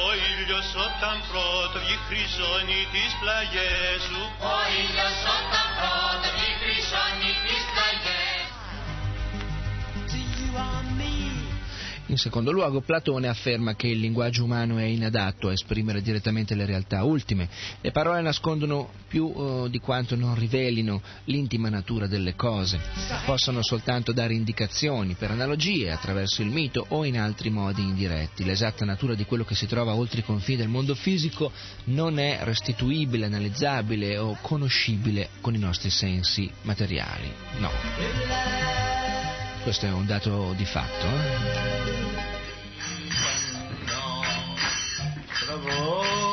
[SPEAKER 4] Ο ήλιος όταν πρώτο βγει χρυσώνει τις πλαγιές σου. Ο ήλιος όταν πρώτο βγει
[SPEAKER 3] In secondo luogo, Platone afferma che il linguaggio umano è inadatto a esprimere direttamente le realtà ultime. Le parole nascondono più uh, di quanto non rivelino l'intima natura delle cose. Possono soltanto dare indicazioni per analogie, attraverso il mito o in altri modi indiretti. L'esatta natura di quello che si trova oltre i confini del mondo fisico non è restituibile, analizzabile o conoscibile con i nostri sensi materiali. No. Questo è un dato di fatto. Eh? Bravo.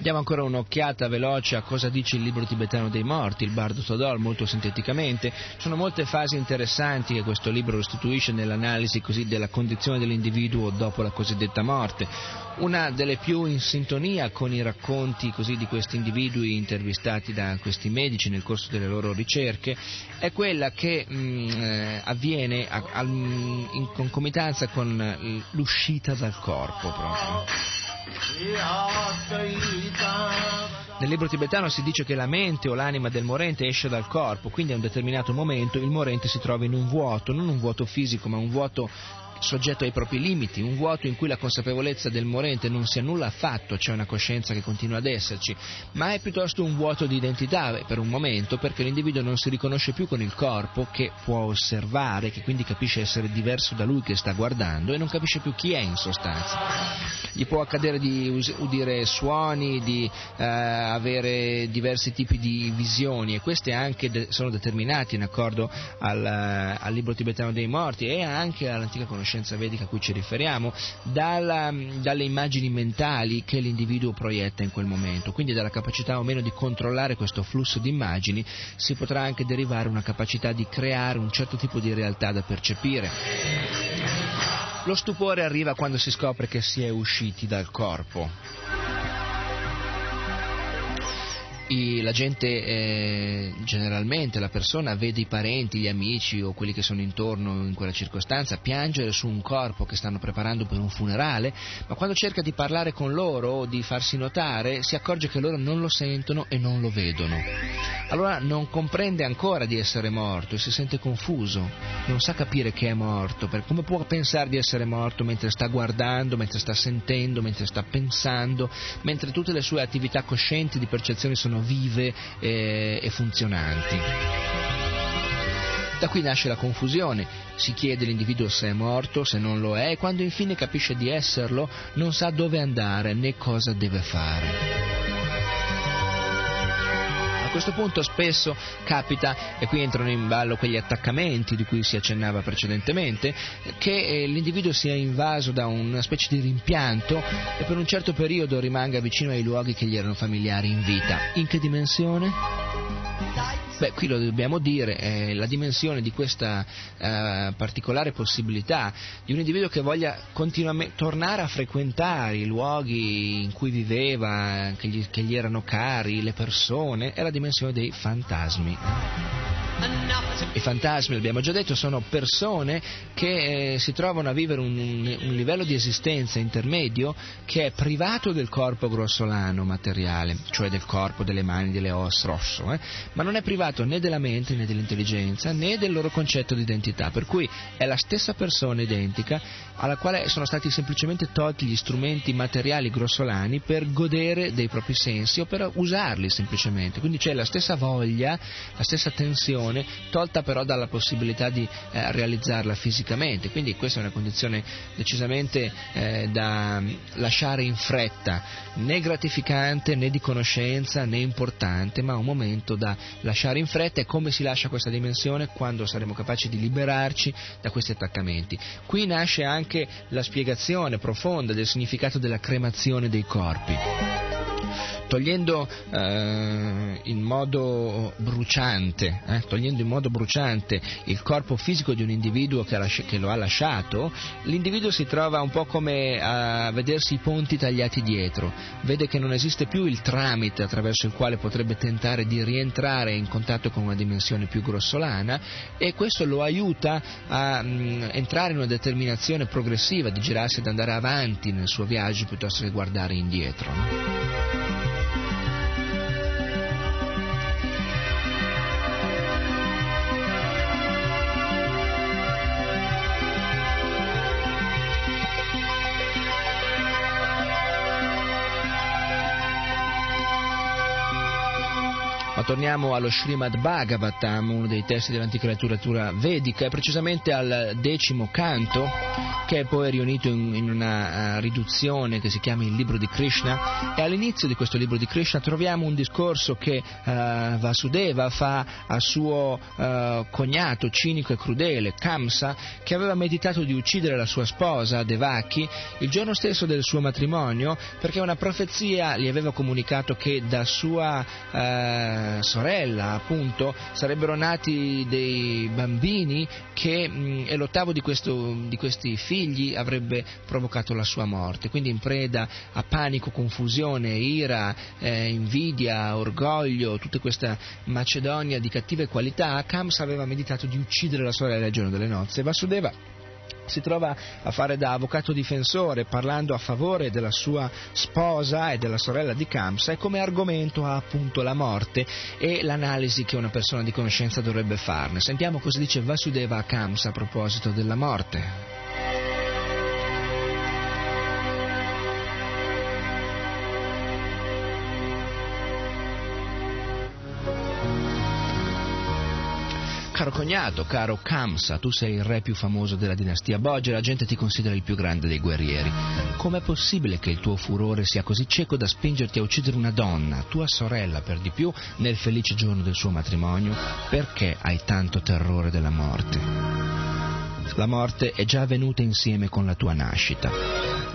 [SPEAKER 3] Diamo ancora un'occhiata veloce a cosa dice il libro tibetano dei morti, il Bardo Todol, molto sinteticamente. Sono molte fasi interessanti che questo libro restituisce nell'analisi così della condizione dell'individuo dopo la cosiddetta morte. Una delle più in sintonia con i racconti così, di questi individui intervistati da questi medici nel corso delle loro ricerche è quella che mh, mm, eh, avviene a, a, in concomitanza con l'uscita dal corpo proprio. Nel libro tibetano si dice che la mente o l'anima del morente esce dal corpo, quindi a un determinato momento il morente si trova in un vuoto, non un vuoto fisico, ma un vuoto soggetto ai propri limiti, un vuoto in cui la consapevolezza del morente non sia nulla affatto, c'è una coscienza che continua ad esserci, ma è piuttosto un vuoto di identità per un momento, perché l'individuo non si riconosce più con il corpo che può osservare, che quindi capisce essere diverso da lui che sta guardando e non capisce più chi è in sostanza. Gli può accadere di udire suoni, di eh, avere diversi tipi di visioni e queste anche de- sono determinati in accordo al, al libro tibetano dei morti e anche all'antica conoscenza scienza vedica a cui ci riferiamo, dalla, dalle immagini mentali che l'individuo proietta in quel momento, quindi dalla capacità o meno di controllare questo flusso di immagini si potrà anche derivare una capacità di creare un certo tipo di realtà da percepire. Lo stupore arriva quando si scopre che si è usciti dal corpo. I, la gente eh, generalmente, la persona vede i parenti, gli amici o quelli che sono intorno in quella circostanza piangere su un corpo che stanno preparando per un funerale, ma quando cerca di parlare con loro o di farsi notare si accorge che loro non lo sentono e non lo vedono. Allora non comprende ancora di essere morto e si sente confuso, non sa capire che è morto, come può pensare di essere morto mentre sta guardando, mentre sta sentendo, mentre sta pensando, mentre tutte le sue attività coscienti di percezione sono vive e, e funzionanti. Da qui nasce la confusione, si chiede l'individuo se è morto, se non lo è, e quando infine capisce di esserlo non sa dove andare né cosa deve fare. Questo punto spesso capita, e qui entrano in ballo quegli attaccamenti di cui si accennava precedentemente, che eh, l'individuo sia invaso da una specie di rimpianto e per un certo periodo rimanga vicino ai luoghi che gli erano familiari in vita. In che dimensione? Beh, qui lo dobbiamo dire, eh, la dimensione di questa eh, particolare possibilità di un individuo che voglia continuamente tornare a frequentare i luoghi in cui viveva, che gli, che gli erano cari, le persone, è la dimensione dei fantasmi. I fantasmi, l'abbiamo già detto, sono persone che eh, si trovano a vivere un, un, livello di esistenza intermedio che è privato del corpo grossolano materiale, cioè del corpo, delle mani, delle ossa, rosso, eh, ma non è privato né della mente né dell'intelligenza né del loro concetto di identità, per cui è la stessa persona identica alla quale sono stati semplicemente tolti gli strumenti materiali grossolani per godere dei propri sensi o per usarli semplicemente, quindi c'è la stessa voglia, la stessa tensione tolta però dalla possibilità di eh, realizzarla fisicamente. Quindi questa è una condizione decisamente eh, da lasciare in fretta, né gratificante né di conoscenza né importante, ma un momento da lasciare in fretta e come si lascia questa dimensione quando saremo capaci di liberarci da questi attaccamenti. Qui nasce anche la spiegazione profonda del significato della cremazione dei corpi togliendo eh, in modo bruciante, eh, togliendo in modo bruciante il corpo fisico di un individuo che, che, lo ha lasciato, l'individuo si trova un po' come a vedersi i ponti tagliati dietro, vede che non esiste più il tramite attraverso il quale potrebbe tentare di rientrare in contatto con una dimensione più grossolana e questo lo aiuta a mh, mm, entrare in una determinazione progressiva di girarsi ed andare avanti nel suo viaggio piuttosto che guardare indietro. Torniamo allo Srimad Bhagavatam, uno dei testi dell'antica letteratura vedica, precisamente al decimo canto, che è poi riunito in, in una uh, riduzione che si chiama il libro di Krishna. E all'inizio di questo libro di Krishna troviamo un discorso che uh, Vasudeva fa al suo uh, cognato cinico e crudele, Kamsa, che aveva meditato di uccidere la sua sposa, Devaki, il giorno stesso del suo matrimonio, perché una profezia gli aveva comunicato che da sua sorella, appunto, sarebbero nati dei bambini che, mh, e l'ottavo di, questo, di questi figli avrebbe provocato la sua morte. Quindi in preda a panico, confusione, ira, eh, invidia, orgoglio, tutta questa Macedonia di cattive qualità, Kams aveva meditato di uccidere la sorella il giorno delle nozze. Vasudeva si trova a fare da avvocato difensore parlando a favore della sua sposa e della sorella di Kamsa e come argomento ha appunto la morte e l'analisi che una persona di conoscenza dovrebbe farne. Sentiamo cosa dice Vasudeva a Kamsa a proposito della morte. Caro cognato, caro Kamsa, tu sei il re più famoso della dinastia Bogge e la gente ti considera il più grande dei guerrieri. Com'è possibile che il tuo furore sia così cieco da spingerti a uccidere una donna, tua sorella per di più, nel felice giorno del suo matrimonio? Perché hai tanto terrore della morte? La morte è già avvenuta insieme con la tua nascita.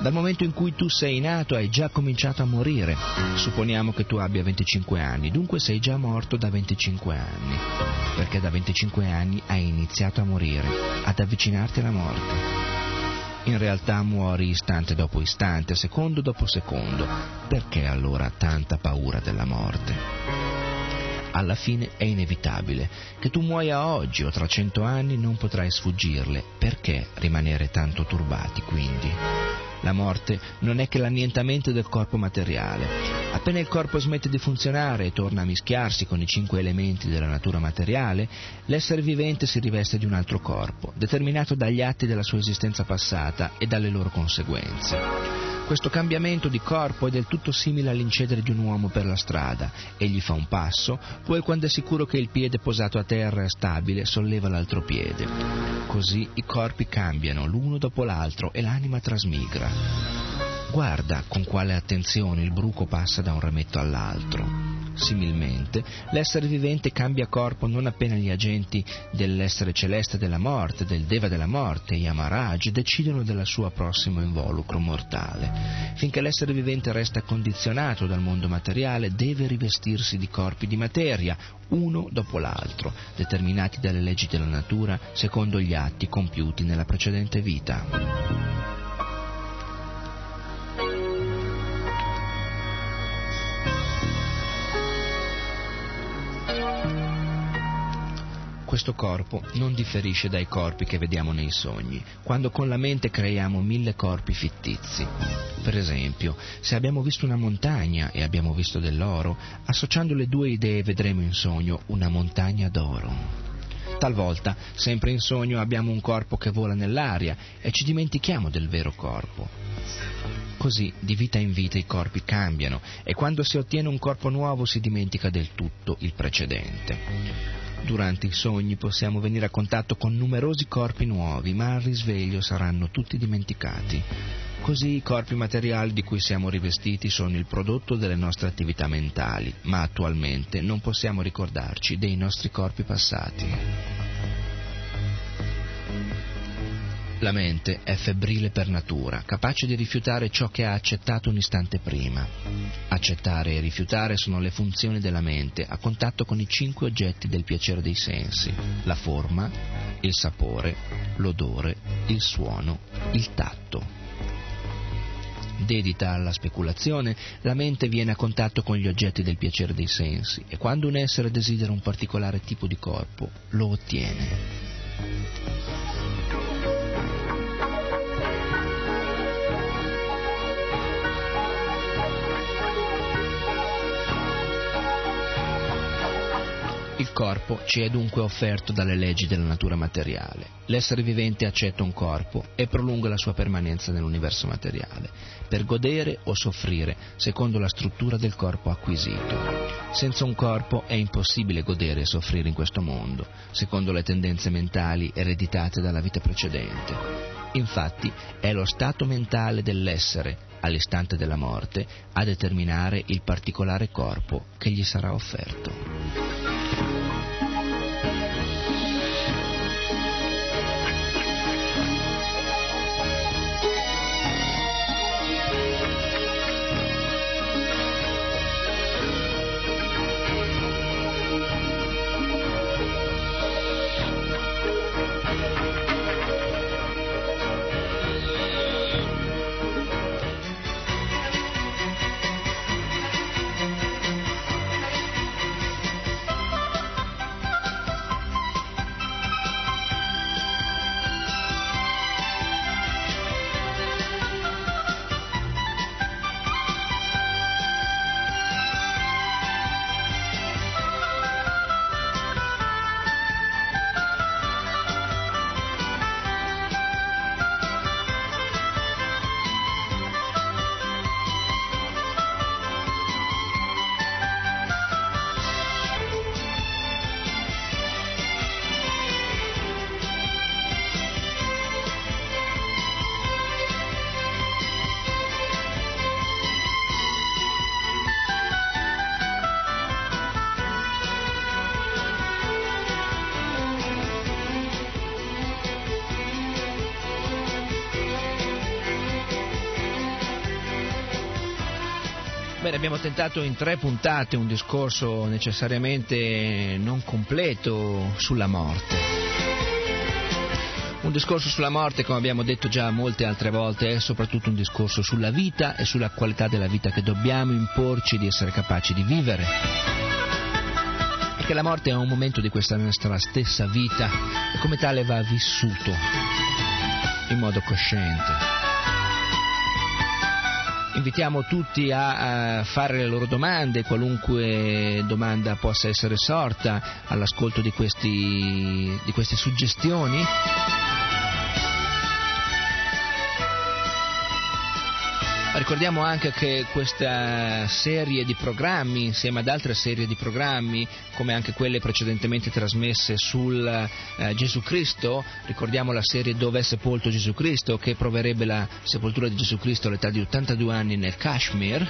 [SPEAKER 3] Dal momento in cui tu sei nato hai già cominciato a morire. Supponiamo che tu abbia 25 anni, dunque sei già morto da 25 anni, perché da 25 anni hai iniziato a morire, ad avvicinarti alla morte. In realtà muori istante dopo istante, secondo dopo secondo. Perché allora tanta paura della morte? Alla fine è inevitabile. Che tu muoia oggi o tra cento anni non potrai sfuggirle. Perché rimanere tanto turbati quindi? La morte non è che l'annientamento del corpo materiale. Appena il corpo smette di funzionare e torna a mischiarsi con i cinque elementi della natura materiale, l'essere vivente si riveste di un altro corpo, determinato dagli atti della sua esistenza passata e dalle loro conseguenze. Questo cambiamento di corpo è del tutto simile all'incedere di un uomo per la strada. Egli fa un passo, poi quando è sicuro che il piede posato a terra è stabile, solleva l'altro piede. Così i corpi cambiano l'uno dopo l'altro e l'anima trasmigra. Guarda con quale attenzione il bruco passa da un rametto all'altro. Similmente, l'essere vivente cambia corpo non appena gli agenti dell'essere celeste della morte, del Deva della morte, Yamaraj, decidono del suo prossimo involucro mortale. Finché l'essere vivente resta condizionato dal mondo materiale, deve rivestirsi di corpi di materia, uno dopo l'altro, determinati dalle leggi della natura secondo gli atti compiuti nella precedente vita. Questo corpo non differisce dai corpi che vediamo nei sogni, quando con la mente creiamo mille corpi fittizi. Per esempio, se abbiamo visto una montagna e abbiamo visto dell'oro, associando le due idee vedremo in sogno una montagna d'oro. Talvolta, sempre in sogno, abbiamo un corpo che vola nell'aria e ci dimentichiamo del vero corpo. Così, di vita in vita i corpi cambiano e quando si ottiene un corpo nuovo si dimentica del tutto il precedente. Durante i sogni possiamo venire a contatto con numerosi corpi nuovi, ma al risveglio saranno tutti dimenticati. Così i corpi materiali di cui siamo rivestiti sono il prodotto delle nostre attività mentali, ma attualmente non possiamo ricordarci dei nostri corpi passati. La mente è febbrile per natura, capace di rifiutare ciò che ha accettato un istante prima. Accettare e rifiutare sono le funzioni della mente a contatto con i cinque oggetti del piacere dei sensi, la forma, il sapore, l'odore, il suono, il tatto. Dedita alla speculazione, la mente viene a contatto con gli oggetti del piacere dei sensi e quando un essere desidera un particolare tipo di corpo, lo ottiene. Il corpo ci è dunque offerto dalle leggi della natura materiale. L'essere vivente accetta un corpo e prolunga la sua permanenza nell'universo materiale, per godere o soffrire secondo la struttura del corpo acquisito. Senza un corpo è impossibile godere e soffrire in questo mondo, secondo le tendenze mentali ereditate dalla vita precedente. Infatti è lo stato mentale dell'essere, all'istante della morte, a determinare il particolare corpo che gli sarà offerto. Tentato in tre puntate un discorso necessariamente non completo sulla morte. Un discorso sulla morte, come abbiamo detto già molte altre volte, è soprattutto un discorso sulla vita e sulla qualità della vita che dobbiamo imporci di essere capaci di vivere. Che la morte è un momento di questa nostra stessa vita e come tale va vissuto in modo cosciente. Invitiamo tutti a, a, fare le loro domande, qualunque domanda possa essere sorta all'ascolto di, questi, di queste suggestioni. Ricordiamo anche che questa serie di programmi, insieme ad altre serie di programmi, come anche quelle precedentemente trasmesse sul eh, Gesù Cristo, ricordiamo la serie Dove è sepolto Gesù Cristo, che proverebbe la sepoltura di Gesù Cristo all'età di 82 anni nel Kashmir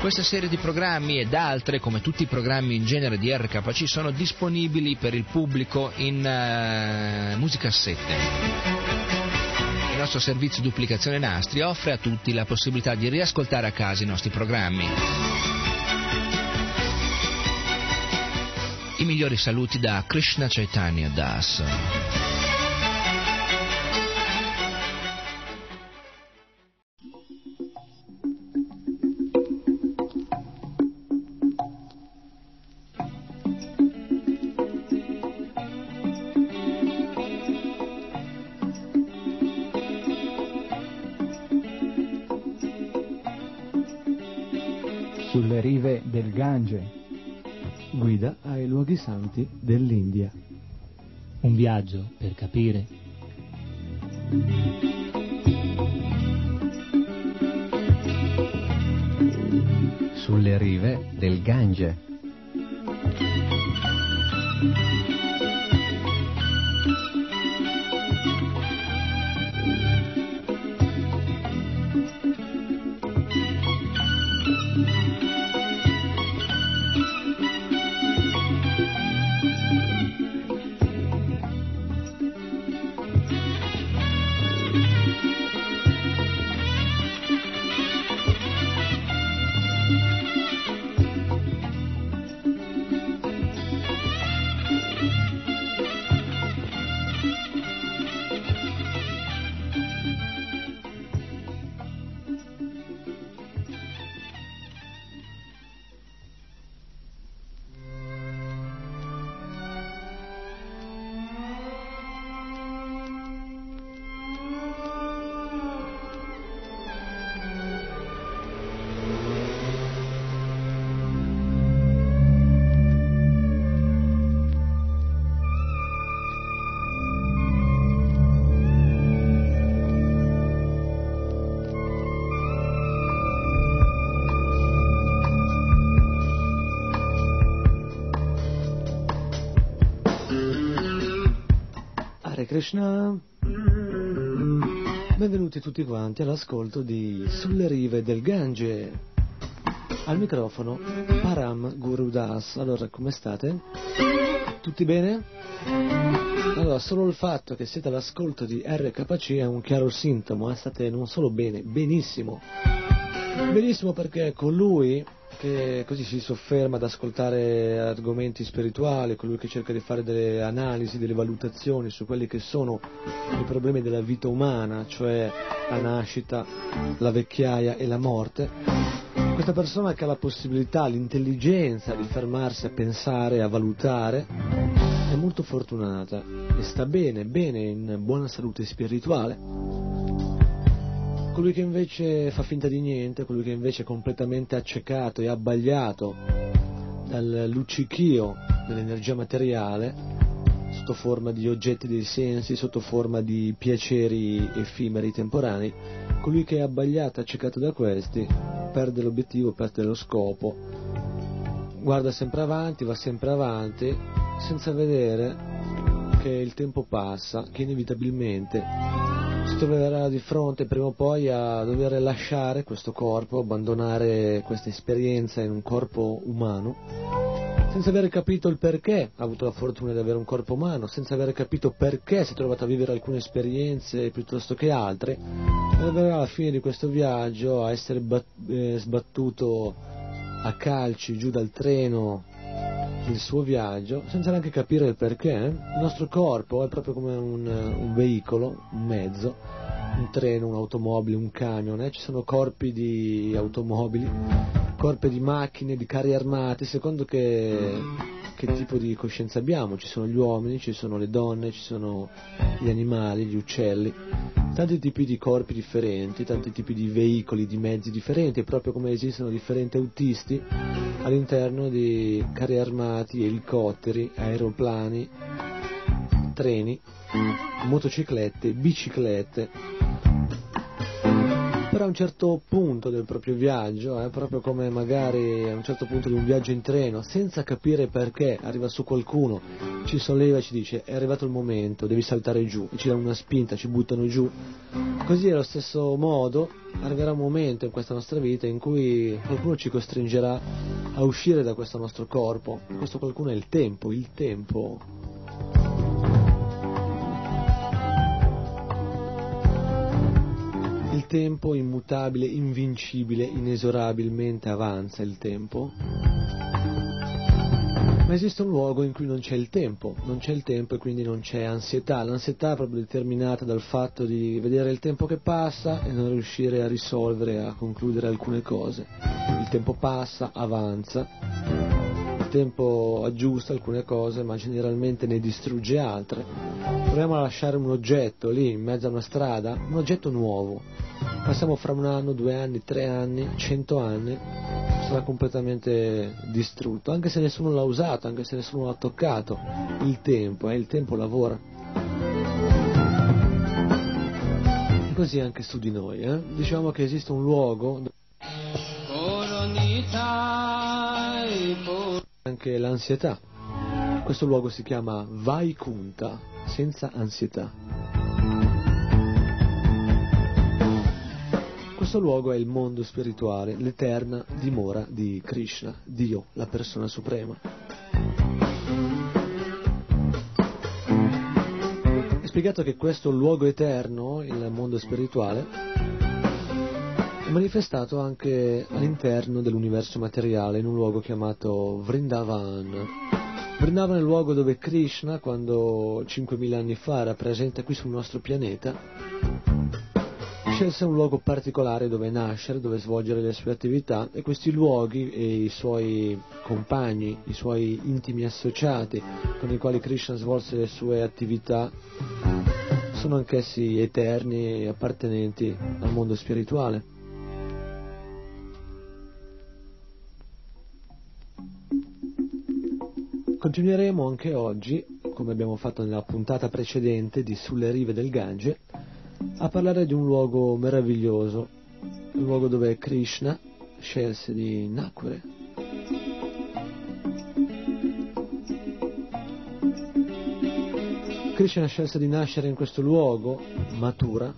[SPEAKER 3] Questa serie di programmi ed altre, come tutti i programmi in genere di RKC, sono disponibili per il pubblico in uh, musicassette. Nostro servizio duplicazione nastri offre a tutti la possibilità di riascoltare a casa i nostri programmi. I migliori saluti da Krishna Chaitanya Das.
[SPEAKER 5] Gange.
[SPEAKER 6] Guida ai luoghi santi dell'India.
[SPEAKER 5] Un viaggio per capire.
[SPEAKER 6] Sulle rive del Gange.
[SPEAKER 7] Krishna. Benvenuti tutti quanti all'ascolto di Sulle rive del Gange. Al microfono Param Guru Das. Allora, come state? Tutti bene? Allora, solo il fatto che siete all'ascolto di RKC è un chiaro sintomo, eh? state non solo bene, benissimo. Benissimo perché colui che così si sofferma ad ascoltare argomenti spirituali, colui che cerca di fare delle analisi, delle valutazioni su quelli che sono i problemi della vita umana, cioè la nascita, la vecchiaia e la morte, questa persona che ha la possibilità, l'intelligenza di fermarsi a pensare, a valutare, è molto fortunata e sta bene, bene in buona salute spirituale. Colui che invece fa finta di niente, colui che invece è completamente accecato e abbagliato dal luccichio dell'energia materiale, sotto forma di oggetti dei sensi, sotto forma di piaceri effimeri, temporanei, colui che è abbagliato, accecato da questi, perde l'obiettivo, perde lo scopo, guarda sempre avanti, va sempre avanti, senza vedere che il tempo passa, che inevitabilmente si troverà di fronte prima o poi a dover lasciare questo corpo, abbandonare questa esperienza in un corpo umano, senza aver capito il perché ha avuto la fortuna di avere un corpo umano, senza aver capito perché si è trovato a vivere alcune esperienze piuttosto che altre, arriverà alla fine di questo viaggio a essere bat- eh, sbattuto a calci giù dal treno il suo viaggio senza neanche capire il perché. Il nostro corpo è proprio come un, un veicolo, un mezzo, un treno, un'automobile, un camion, eh? ci sono corpi di automobili, corpi di macchine, di carri armati, secondo che, che tipo di coscienza abbiamo. Ci sono gli uomini, ci sono le donne, ci sono gli animali, gli uccelli, tanti tipi di corpi differenti, tanti tipi di veicoli, di mezzi differenti, proprio come esistono differenti autisti all'interno di carri armati, elicotteri, aeroplani, treni, motociclette, biciclette. A un certo punto del proprio viaggio, eh, proprio come magari a un certo punto di un viaggio in treno, senza capire perché, arriva su qualcuno, ci solleva e ci dice è arrivato il momento, devi saltare giù, e ci danno una spinta, ci buttano giù. Così allo stesso modo arriverà un momento in questa nostra vita in cui qualcuno ci costringerà a uscire da questo nostro corpo. Questo qualcuno è il tempo, il tempo Il tempo immutabile, invincibile, inesorabilmente avanza il tempo. Ma esiste un luogo in cui non c'è il tempo, non c'è il tempo e quindi non c'è ansietà. L'ansietà è proprio determinata dal fatto di vedere il tempo che passa e non riuscire a risolvere, a concludere alcune cose. Il tempo passa, avanza, tempo aggiusta alcune cose ma generalmente ne distrugge altre. Proviamo a lasciare un oggetto lì in mezzo a una strada, un oggetto nuovo, passiamo fra un anno, due anni, tre anni, cento anni, sarà completamente distrutto, anche se nessuno l'ha usato, anche se nessuno l'ha toccato. Il tempo, eh, il tempo lavora. E così anche su di noi, eh? diciamo che esiste un luogo anche l'ansietà. Questo luogo si chiama Vaikunta, senza ansietà. Questo luogo è il mondo spirituale, l'eterna dimora di Krishna, Dio, la persona suprema. È spiegato che questo luogo eterno, il mondo spirituale, manifestato anche all'interno dell'universo materiale, in un luogo chiamato Vrindavan. Vrindavan è il luogo dove Krishna, quando 5.000 anni fa era presente qui sul nostro pianeta, scelse un luogo particolare dove nascere, dove svolgere le sue attività e questi luoghi e i suoi compagni, i suoi intimi associati con i quali Krishna svolse le sue attività sono anch'essi eterni e appartenenti al mondo spirituale. Continueremo anche oggi, come abbiamo fatto nella puntata precedente di Sulle rive del Gange, a parlare di un luogo meraviglioso, un luogo dove Krishna scelse di nacquere. Krishna scelse di nascere in questo luogo, Mathura,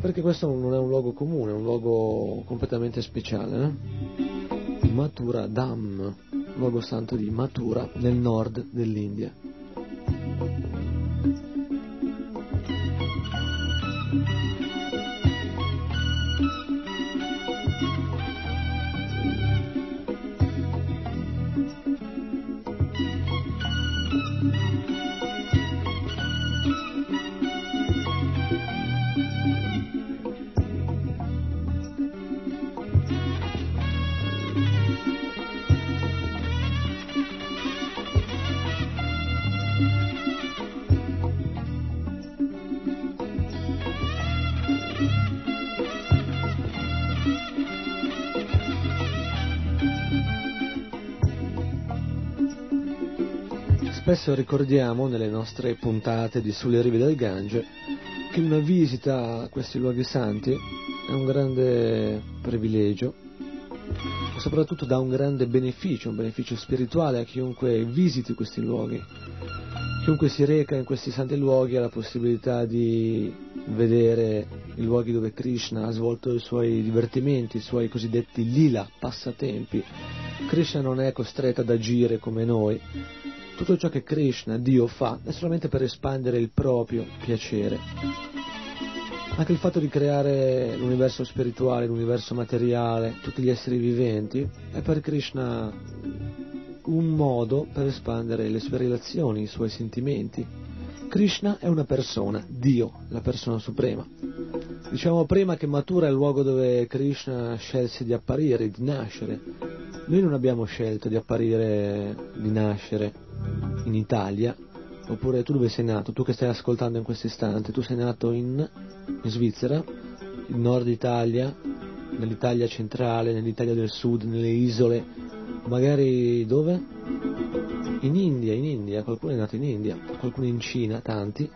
[SPEAKER 7] perché questo non è un luogo comune, è un luogo completamente speciale. Eh? Mathura Dham, luogo santo di Mathura nel nord dell'India. Spesso ricordiamo nelle nostre puntate di Sulle rive del Gange che una visita a questi luoghi santi è un grande privilegio e soprattutto dà un grande beneficio, un beneficio spirituale a chiunque visiti questi luoghi. Chiunque si reca in questi santi luoghi ha la possibilità di vedere i luoghi dove Krishna ha svolto i suoi divertimenti, i suoi cosiddetti lila, passatempi. Krishna non è costretto ad agire come noi, tutto ciò che Krishna, Dio, fa è solamente per espandere il proprio piacere. Anche il fatto di creare l'universo spirituale, l'universo materiale, tutti gli esseri viventi, è per Krishna un modo per espandere le sue relazioni, i suoi sentimenti. Krishna è una persona, Dio, la persona suprema. Diciamo prima che Mathura è il luogo dove Krishna scelse di apparire, di nascere. Noi non abbiamo scelto di apparire, di nascere in Italia, oppure tu dove sei nato, tu che stai ascoltando in questo istante, tu sei nato in, in Svizzera, in nord Italia, nell'Italia centrale, nell'Italia del sud, nelle isole, magari dove? in India, in India, qualcuno è nato in India, qualcuno in Cina, tanti,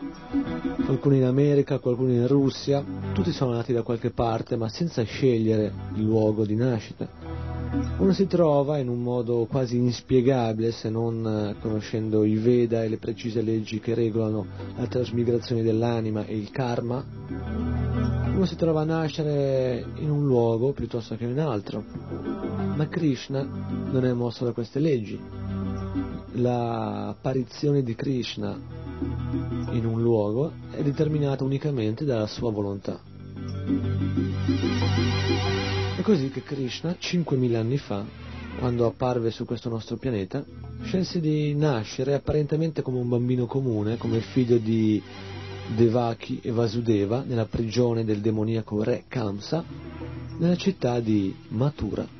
[SPEAKER 7] qualcuno in America, qualcuno in Russia, tutti sono nati da qualche parte ma senza scegliere il luogo di nascita. Uno si trova in un modo quasi inspiegabile se non eh, conoscendo i Veda e le precise leggi che regolano la trasmigrazione dell'anima e il karma. Uno si trova a nascere in un luogo piuttosto che in un altro. Ma Krishna non è mosso da queste leggi. L'apparizione di Krishna in un luogo è determinata unicamente dalla sua volontà. Così che Krishna, 5.000 anni fa, quando apparve su questo nostro pianeta, scelse di nascere apparentemente come un bambino comune, come figlio di Devaki e Vasudeva nella prigione del demoniaco re Kamsa, nella città di Mathura.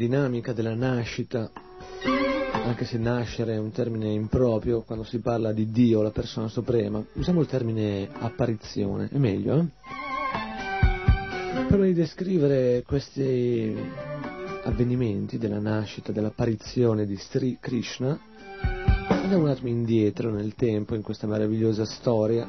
[SPEAKER 7] Dinamica della nascita, anche se nascere è un termine improprio quando si parla di Dio, la persona suprema, usiamo il termine apparizione, è meglio, eh? Prima di descrivere questi avvenimenti della nascita, dell'apparizione di Sri Krishna, andiamo un attimo indietro nel tempo in questa meravigliosa storia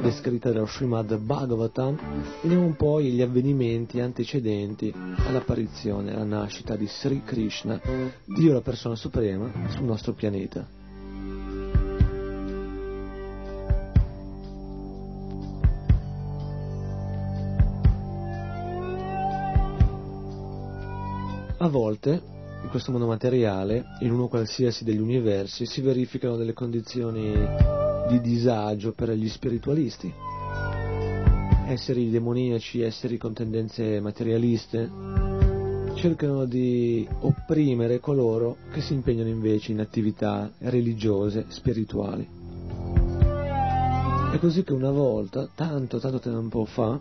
[SPEAKER 7] descritta dallo Srimad Bhagavatam, vediamo un po' gli avvenimenti antecedenti all'apparizione, alla nascita di Sri Krishna, Dio la persona suprema, sul nostro pianeta. A volte, in questo mondo materiale, in uno qualsiasi degli universi, si verificano delle condizioni di disagio per gli spiritualisti. Esseri demoniaci, esseri con tendenze materialiste, cercano di opprimere coloro che si impegnano invece in attività religiose, spirituali. È così che una volta, tanto, tanto tempo fa,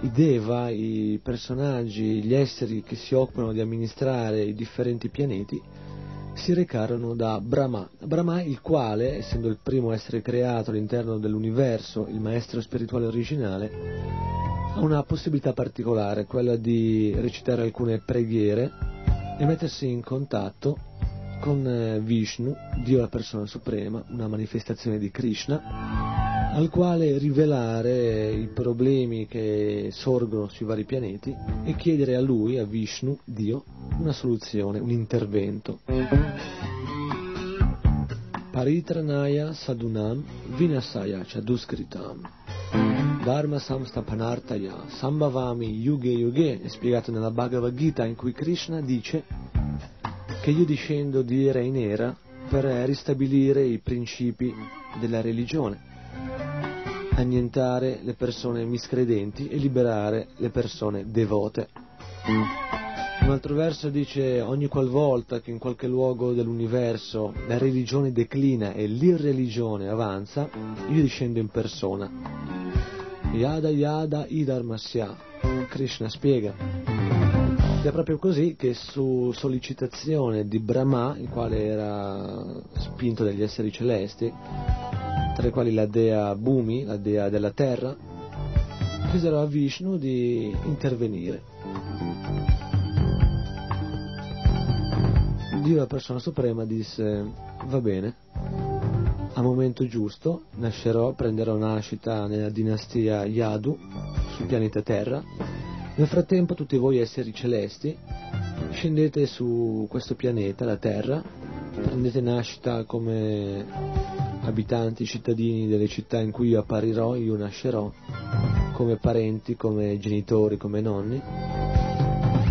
[SPEAKER 7] i Deva, i personaggi, gli esseri che si occupano di amministrare i differenti pianeti, si recarono da Brahma. Brahma, il quale, essendo il primo essere creato all'interno dell'universo, il maestro spirituale originale, ha una possibilità particolare, quella di recitare alcune preghiere e mettersi in contatto con Vishnu, Dio la persona suprema, una manifestazione di Krishna, al quale rivelare i problemi che sorgono sui vari pianeti e chiedere a lui, a Vishnu, Dio, una soluzione, un intervento. Paritranaya sadunam vinasaya chaduskritam Dharma samstapanartaya sambhavami yuge yuge è spiegato nella Bhagavad Gita in cui Krishna dice che io discendo di era in era per ristabilire i principi della religione annientare le persone miscredenti e liberare le persone devote. Un altro verso dice ogni qualvolta che in qualche luogo dell'universo la religione declina e l'irreligione avanza, io discendo in persona. Yada yada idarmasya. Krishna spiega. Ed è proprio così che su sollecitazione di Brahma, il quale era spinto dagli esseri celesti, tra i quali la dea Bhumi, la dea della terra, chiesero a Vishnu di intervenire. Dio, la persona suprema, disse, va bene, a momento giusto nascerò, prenderò nascita nella dinastia Yadu, sul pianeta Terra. Nel frattempo tutti voi esseri celesti scendete su questo pianeta, la Terra, prendete nascita come abitanti, cittadini delle città in cui io apparirò, io nascerò, come parenti, come genitori, come nonni.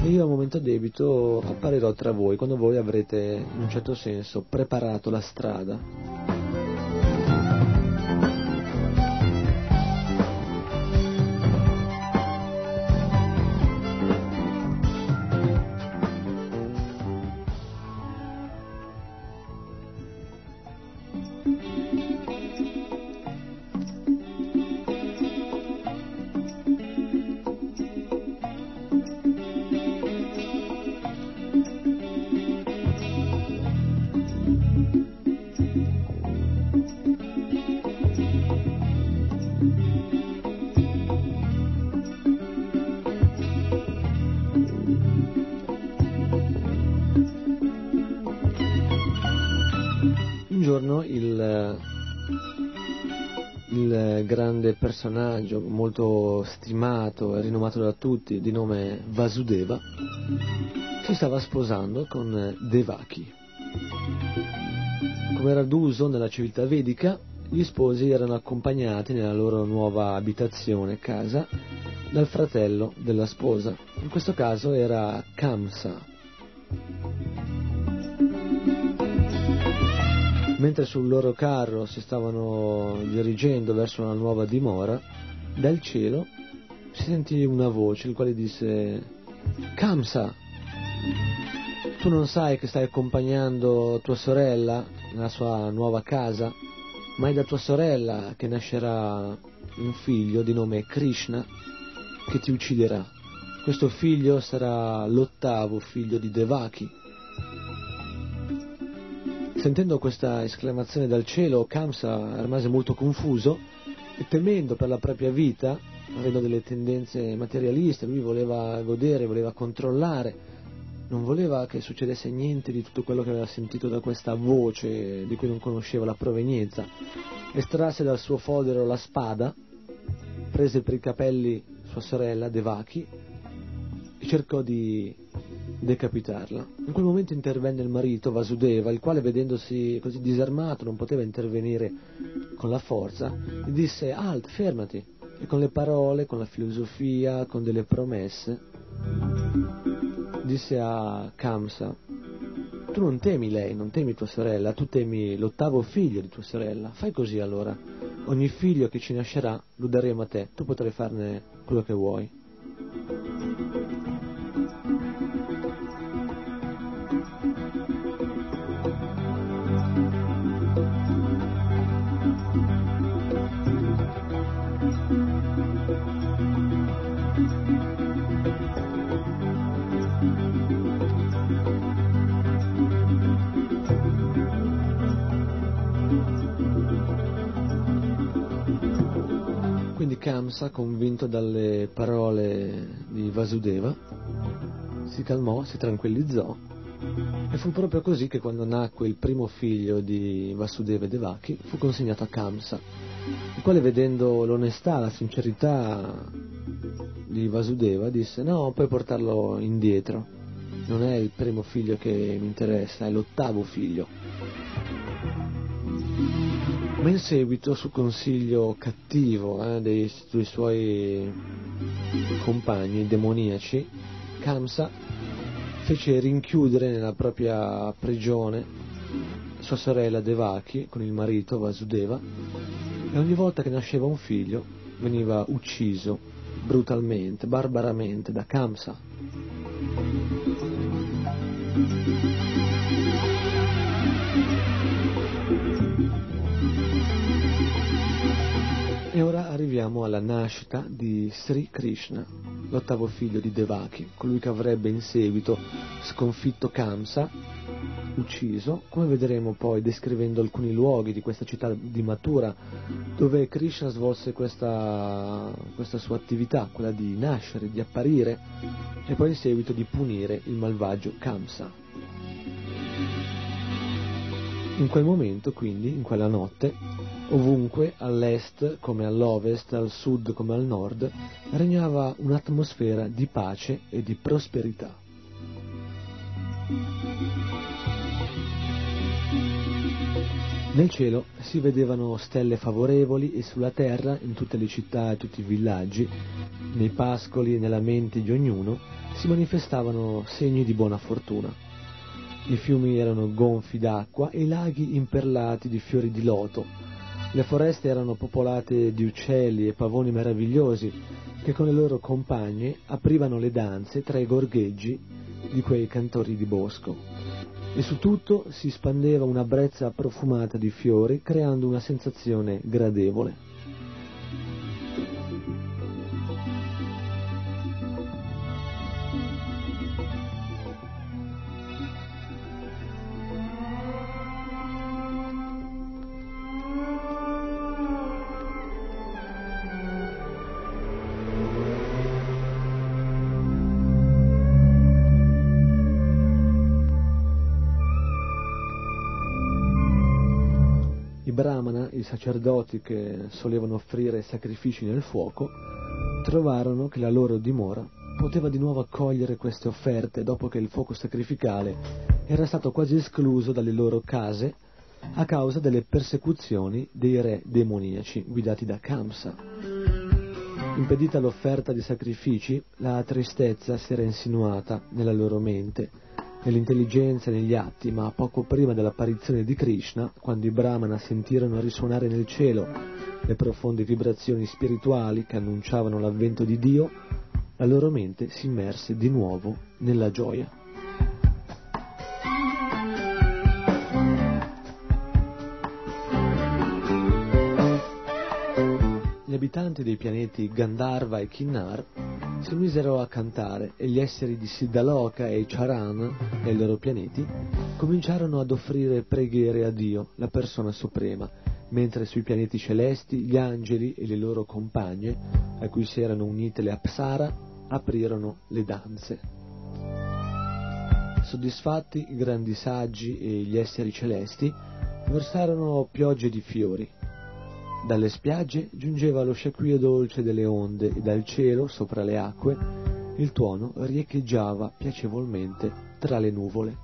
[SPEAKER 7] E io a momento debito apparirò tra voi quando voi avrete in un certo senso preparato la strada personaggio molto stimato e rinomato da tutti, di nome Vasudeva, si stava sposando con Devaki. Come era d'uso nella civiltà vedica, gli sposi erano accompagnati nella loro nuova abitazione, casa, dal fratello della sposa. In questo caso era Kamsa. Mentre sul loro carro si stavano dirigendo verso una nuova dimora, dal cielo si sentì una voce il quale disse Kamsa, tu non sai che stai accompagnando tua sorella nella sua nuova casa, ma è da tua sorella che nascerà un figlio di nome Krishna che ti ucciderà. Questo figlio sarà l'ottavo figlio di Devaki Sentendo questa esclamazione dal cielo, Kamsa rimase molto confuso e temendo per la propria vita, avendo delle tendenze materialiste, lui voleva godere, voleva controllare, non voleva che succedesse niente di tutto quello che aveva sentito da questa voce di cui non conosceva la provenienza. Estrasse dal suo fodero la spada, prese per i capelli sua sorella Devaki e cercò di decapitarla. In quel momento intervenne il marito Vasudeva, il quale vedendosi così disarmato non poteva intervenire con la forza, gli disse Alt, fermati, e con le parole, con la filosofia, con delle promesse, disse a Kamsa, tu non temi lei, non temi tua sorella, tu temi l'ottavo figlio di tua sorella, fai così allora, ogni figlio che ci nascerà lo daremo a te, tu potrai farne quello che vuoi. Kamsa, convinto dalle parole di Vasudeva, si calmò, si tranquillizzò e fu proprio così che quando nacque il primo figlio di Vasudeva e Devaki fu consegnato a Kamsa, il quale vedendo l'onestà, la sincerità di Vasudeva disse no, puoi portarlo indietro, non è il primo figlio che mi interessa, è l'ottavo figlio ma in seguito, su consiglio cattivo eh, dei, dei, suoi compagni demoniaci, Kamsa fece rinchiudere nella propria prigione sua sorella Devaki con il marito Vasudeva e ogni volta che nasceva un figlio veniva ucciso brutalmente, barbaramente da Kamsa. E ora arriviamo alla nascita di Sri Krishna, l'ottavo figlio di Devaki, colui che avrebbe in seguito sconfitto Kamsa, ucciso, come vedremo poi descrivendo alcuni luoghi di questa città di Mathura, dove Krishna svolse questa, questa sua attività, quella di nascere, di apparire, e poi in seguito di punire il malvagio Kamsa. In quel momento, quindi, in quella notte, Ovunque, all'est come all'ovest, al sud come al nord, regnava un'atmosfera di pace e di prosperità. Nel cielo si vedevano stelle favorevoli e sulla terra, in tutte le città e tutti i villaggi, nei pascoli e nella mente di ognuno, si manifestavano segni di buona fortuna. I fiumi erano gonfi d'acqua e i laghi imperlati di fiori di loto. Le foreste erano popolate di uccelli e pavoni meravigliosi che con le loro compagne aprivano le danze tra i gorgheggi di quei cantori di bosco e su tutto si spandeva una brezza profumata di fiori creando una sensazione gradevole. Sacerdoti che solevano offrire sacrifici nel fuoco, trovarono che la loro dimora poteva di nuovo accogliere queste offerte dopo che il fuoco sacrificale era stato quasi escluso dalle loro case a causa delle persecuzioni dei re demoniaci guidati da Kamsa. Impedita l'offerta di sacrifici, la tristezza si era insinuata nella loro mente nell'intelligenza e negli atti, ma poco prima dell'apparizione di Krishna, quando i Brahmana sentirono risuonare nel cielo le profonde vibrazioni spirituali che annunciavano l'avvento di Dio, la loro mente si immerse di nuovo nella gioia. Gli abitanti dei pianeti Gandharva e Kinnar si misero a cantare e gli esseri di Siddhaloka e Charan, nei loro pianeti, cominciarono ad offrire preghiere a Dio, la persona suprema, mentre sui pianeti celesti gli angeli e le loro compagne, a cui si erano unite le Apsara, aprirono le danze. Soddisfatti, i grandi saggi e gli esseri celesti versarono piogge di fiori, dalle spiagge giungeva lo sciacquio dolce delle onde e dal cielo, sopra le acque, il tuono riecheggiava piacevolmente tra le nuvole.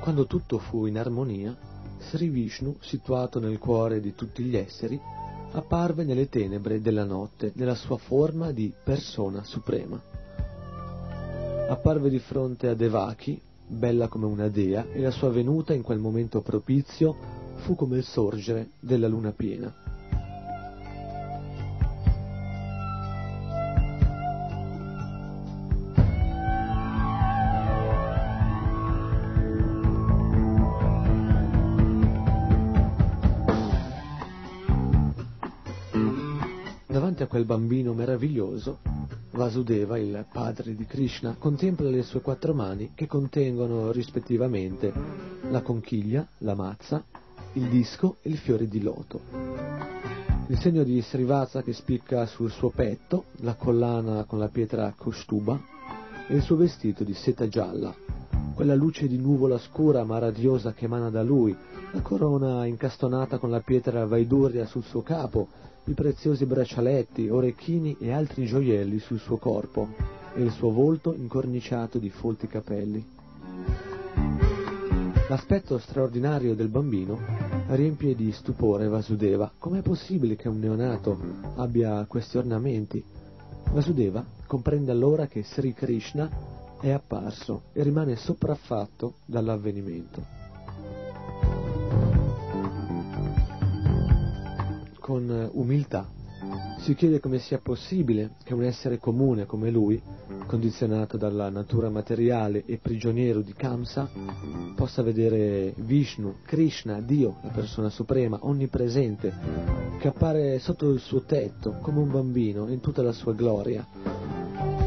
[SPEAKER 7] Quando tutto fu in armonia, Sri Vishnu, situato nel cuore di tutti gli esseri, apparve nelle tenebre della notte nella sua forma di persona suprema. Apparve di fronte a Devaki, bella come una dea, e la sua venuta in quel momento propizio fu come il sorgere della luna piena. Bambino meraviglioso, Vasudeva, il padre di Krishna, contempla le sue quattro mani che contengono rispettivamente la conchiglia, la mazza, il disco e il fiore di loto. Il segno di Srivasa che spicca sul suo petto, la collana con la pietra Kostuba e il suo vestito di seta gialla, quella luce di nuvola scura ma radiosa che emana da lui, la corona incastonata con la pietra Vaidurya sul suo capo i preziosi braccialetti, orecchini e altri gioielli sul suo corpo e il suo volto incorniciato di folti capelli. L'aspetto straordinario del bambino riempie di stupore Vasudeva. Com'è possibile che un neonato abbia questi ornamenti? Vasudeva comprende allora che Sri Krishna è apparso e rimane sopraffatto dall'avvenimento. Con eh, umiltà. Si chiede come sia possibile che un essere comune come lui, condizionato dalla natura materiale e prigioniero di Kamsa, possa vedere Vishnu, Krishna, Dio, la persona suprema, onnipresente, che appare sotto il suo tetto come un bambino in tutta la sua gloria.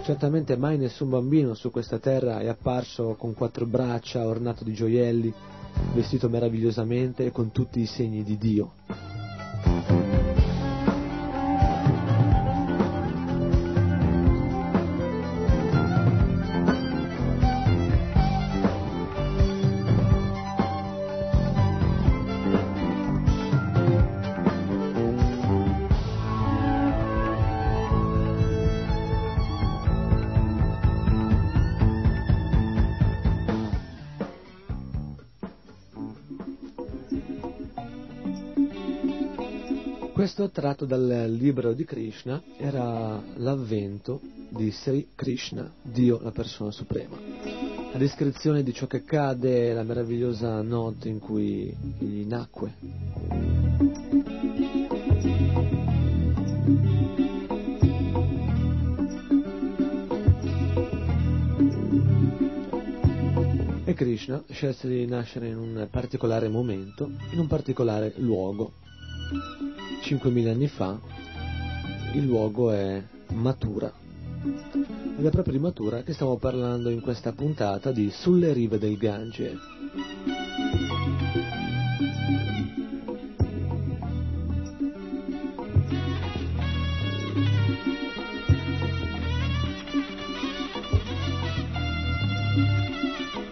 [SPEAKER 7] Certamente mai nessun bambino su questa terra è apparso con quattro braccia, ornato di gioielli, vestito meravigliosamente e con tutti i segni di Dio. Questo tratto dal libro di Krishna era l'avvento di Sri Krishna, Dio la persona suprema. La descrizione di ciò che accade, la meravigliosa notte in cui egli nacque. E Krishna scelse di nascere in un particolare momento, in un particolare luogo, 5.000 anni fa il luogo è Matura. Ed è proprio di Matura che stiamo parlando in questa puntata di Sulle rive del Gange.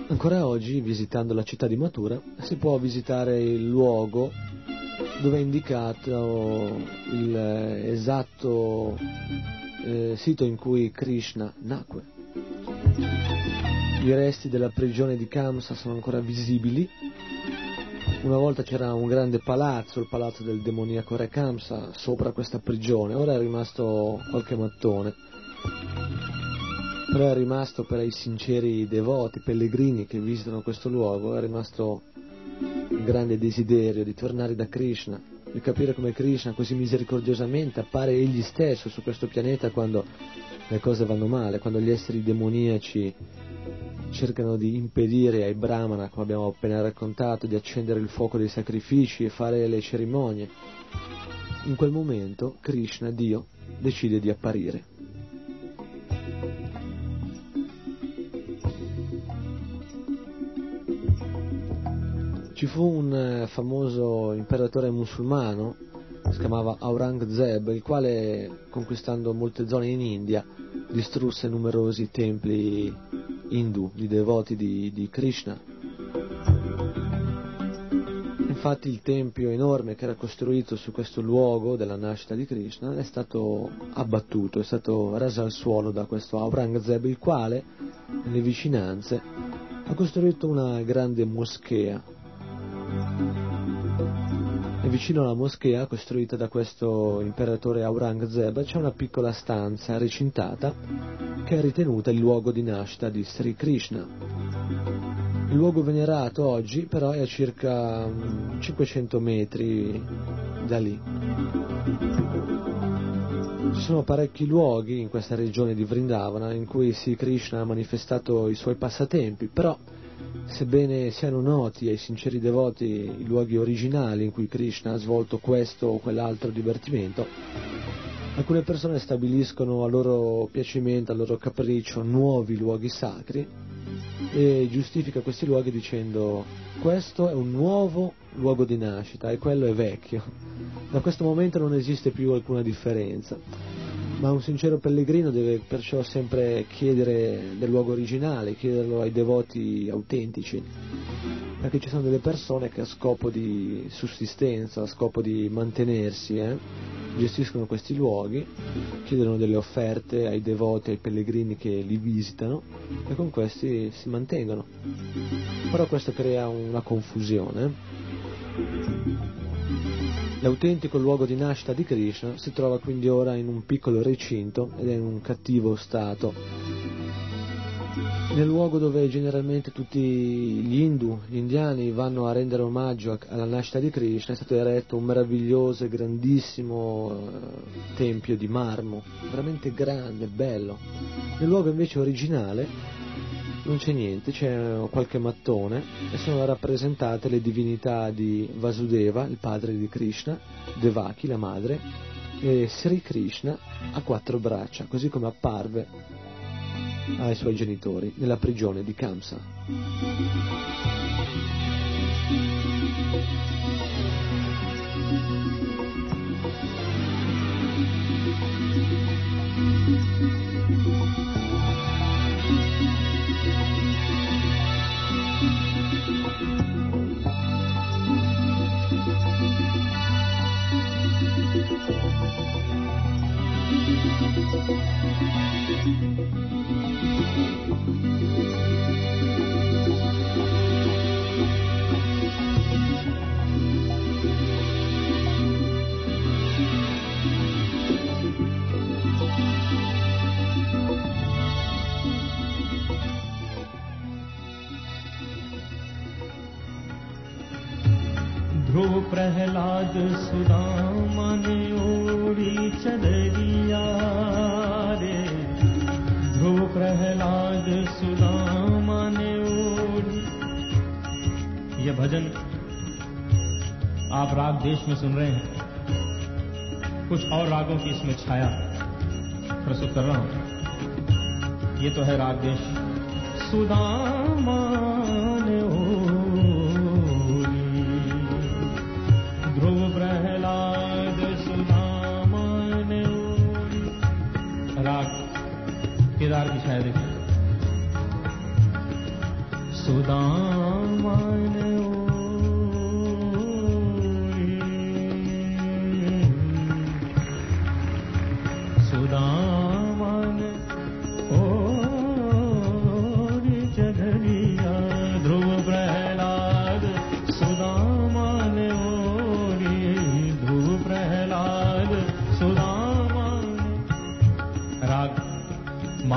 [SPEAKER 7] Ancora oggi, visitando la città di Matura, si può visitare il luogo dove è indicato il esatto eh, sito in cui Krishna nacque. I resti della prigione di Kamsa sono ancora visibili. Una volta c'era un grande palazzo, il palazzo del demoniaco re Kamsa, sopra questa prigione. Ora è rimasto qualche mattone. Però è rimasto per i sinceri devoti, pellegrini che visitano questo luogo, è rimasto il grande desiderio di tornare da Krishna, di capire come Krishna così misericordiosamente appare egli stesso su questo pianeta quando le cose vanno male, quando gli esseri demoniaci cercano di impedire ai brahmana, come abbiamo appena raccontato, di accendere il fuoco dei sacrifici e fare le cerimonie. In quel momento Krishna, Dio, decide di apparire. Ci fu un eh, famoso imperatore musulmano, si chiamava Aurangzeb, il quale, conquistando molte zone in India, distrusse numerosi templi hindu, di devoti di, di Krishna. Infatti il tempio enorme che era costruito su questo luogo della nascita di Krishna è stato abbattuto, è stato raso al suolo da questo Aurangzeb, il quale, nelle vicinanze, ha costruito una grande moschea e vicino alla moschea costruita da questo imperatore Aurangzeb c'è una piccola stanza recintata che è ritenuta il luogo di nascita di Sri Krishna. Il luogo venerato oggi però è a circa 500 mm, metri da lì. Ci sono parecchi luoghi in questa regione di Vrindavana in cui Sri Krishna ha manifestato i suoi passatempi, però Sebbene siano noti ai sinceri devoti i luoghi originali in cui Krishna ha svolto questo o quell'altro divertimento, alcune persone stabiliscono a loro piacimento, a loro capriccio, nuovi luoghi sacri e giustifica questi luoghi dicendo questo è un nuovo luogo di nascita e quello è vecchio. Da questo momento non esiste più alcuna differenza ma un sincero pellegrino deve perciò sempre chiedere del luogo originale, chiederlo ai devoti autentici, perché ci sono delle persone che a scopo di sussistenza, a scopo di mantenersi, eh, gestiscono questi luoghi, chiedono delle offerte ai devoti, ai pellegrini che li visitano e con questi si mantengono. Però questo crea una confusione. L'autentico luogo di nascita di Krishna si trova quindi ora in un piccolo recinto ed è in un cattivo stato. Nel luogo dove generalmente tutti gli hindu, gli indiani, vanno a rendere omaggio alla nascita di Krishna è stato eretto un meraviglioso e grandissimo eh, tempio di marmo, veramente grande, bello. Nel luogo invece originale non c'è niente, c'è qualche mattone e sono rappresentate le divinità di Vasudeva, il padre di Krishna, Devaki, la madre, e Sri Krishna a quattro braccia, così come apparve ai suoi genitori nella prigione di Kamsa.
[SPEAKER 8] ध्रुव प्रहलाद सुरामने ओ चलरि भजन आप राग देश में सुन रहे हैं। कुछ और रागों की इसमें छाया प्रस्तुत कर रहा हूँ। ये तो है राग देश। सुदामान ध्रुव प्रहलाद सुदामान राग केदार की छाया देखिए। सुदामन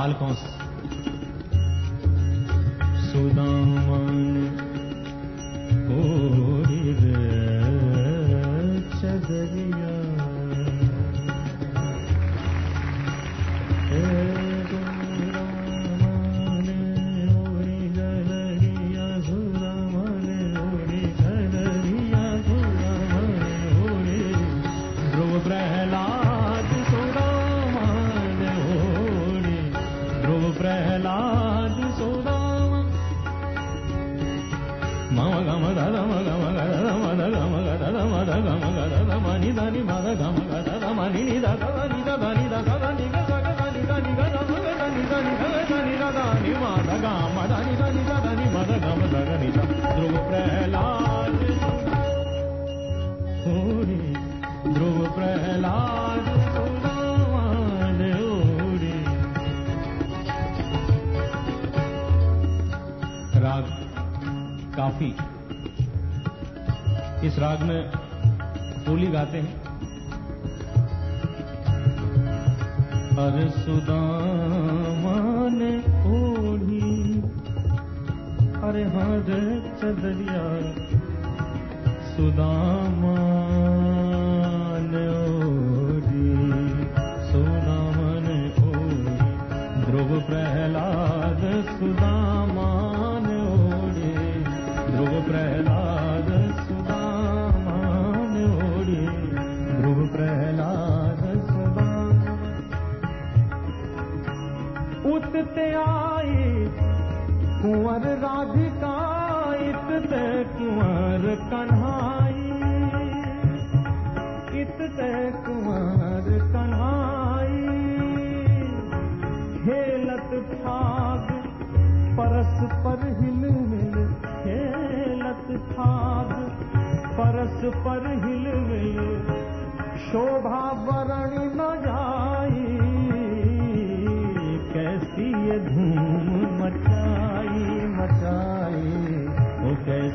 [SPEAKER 8] کمال
[SPEAKER 9] پہنچ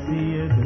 [SPEAKER 9] see it.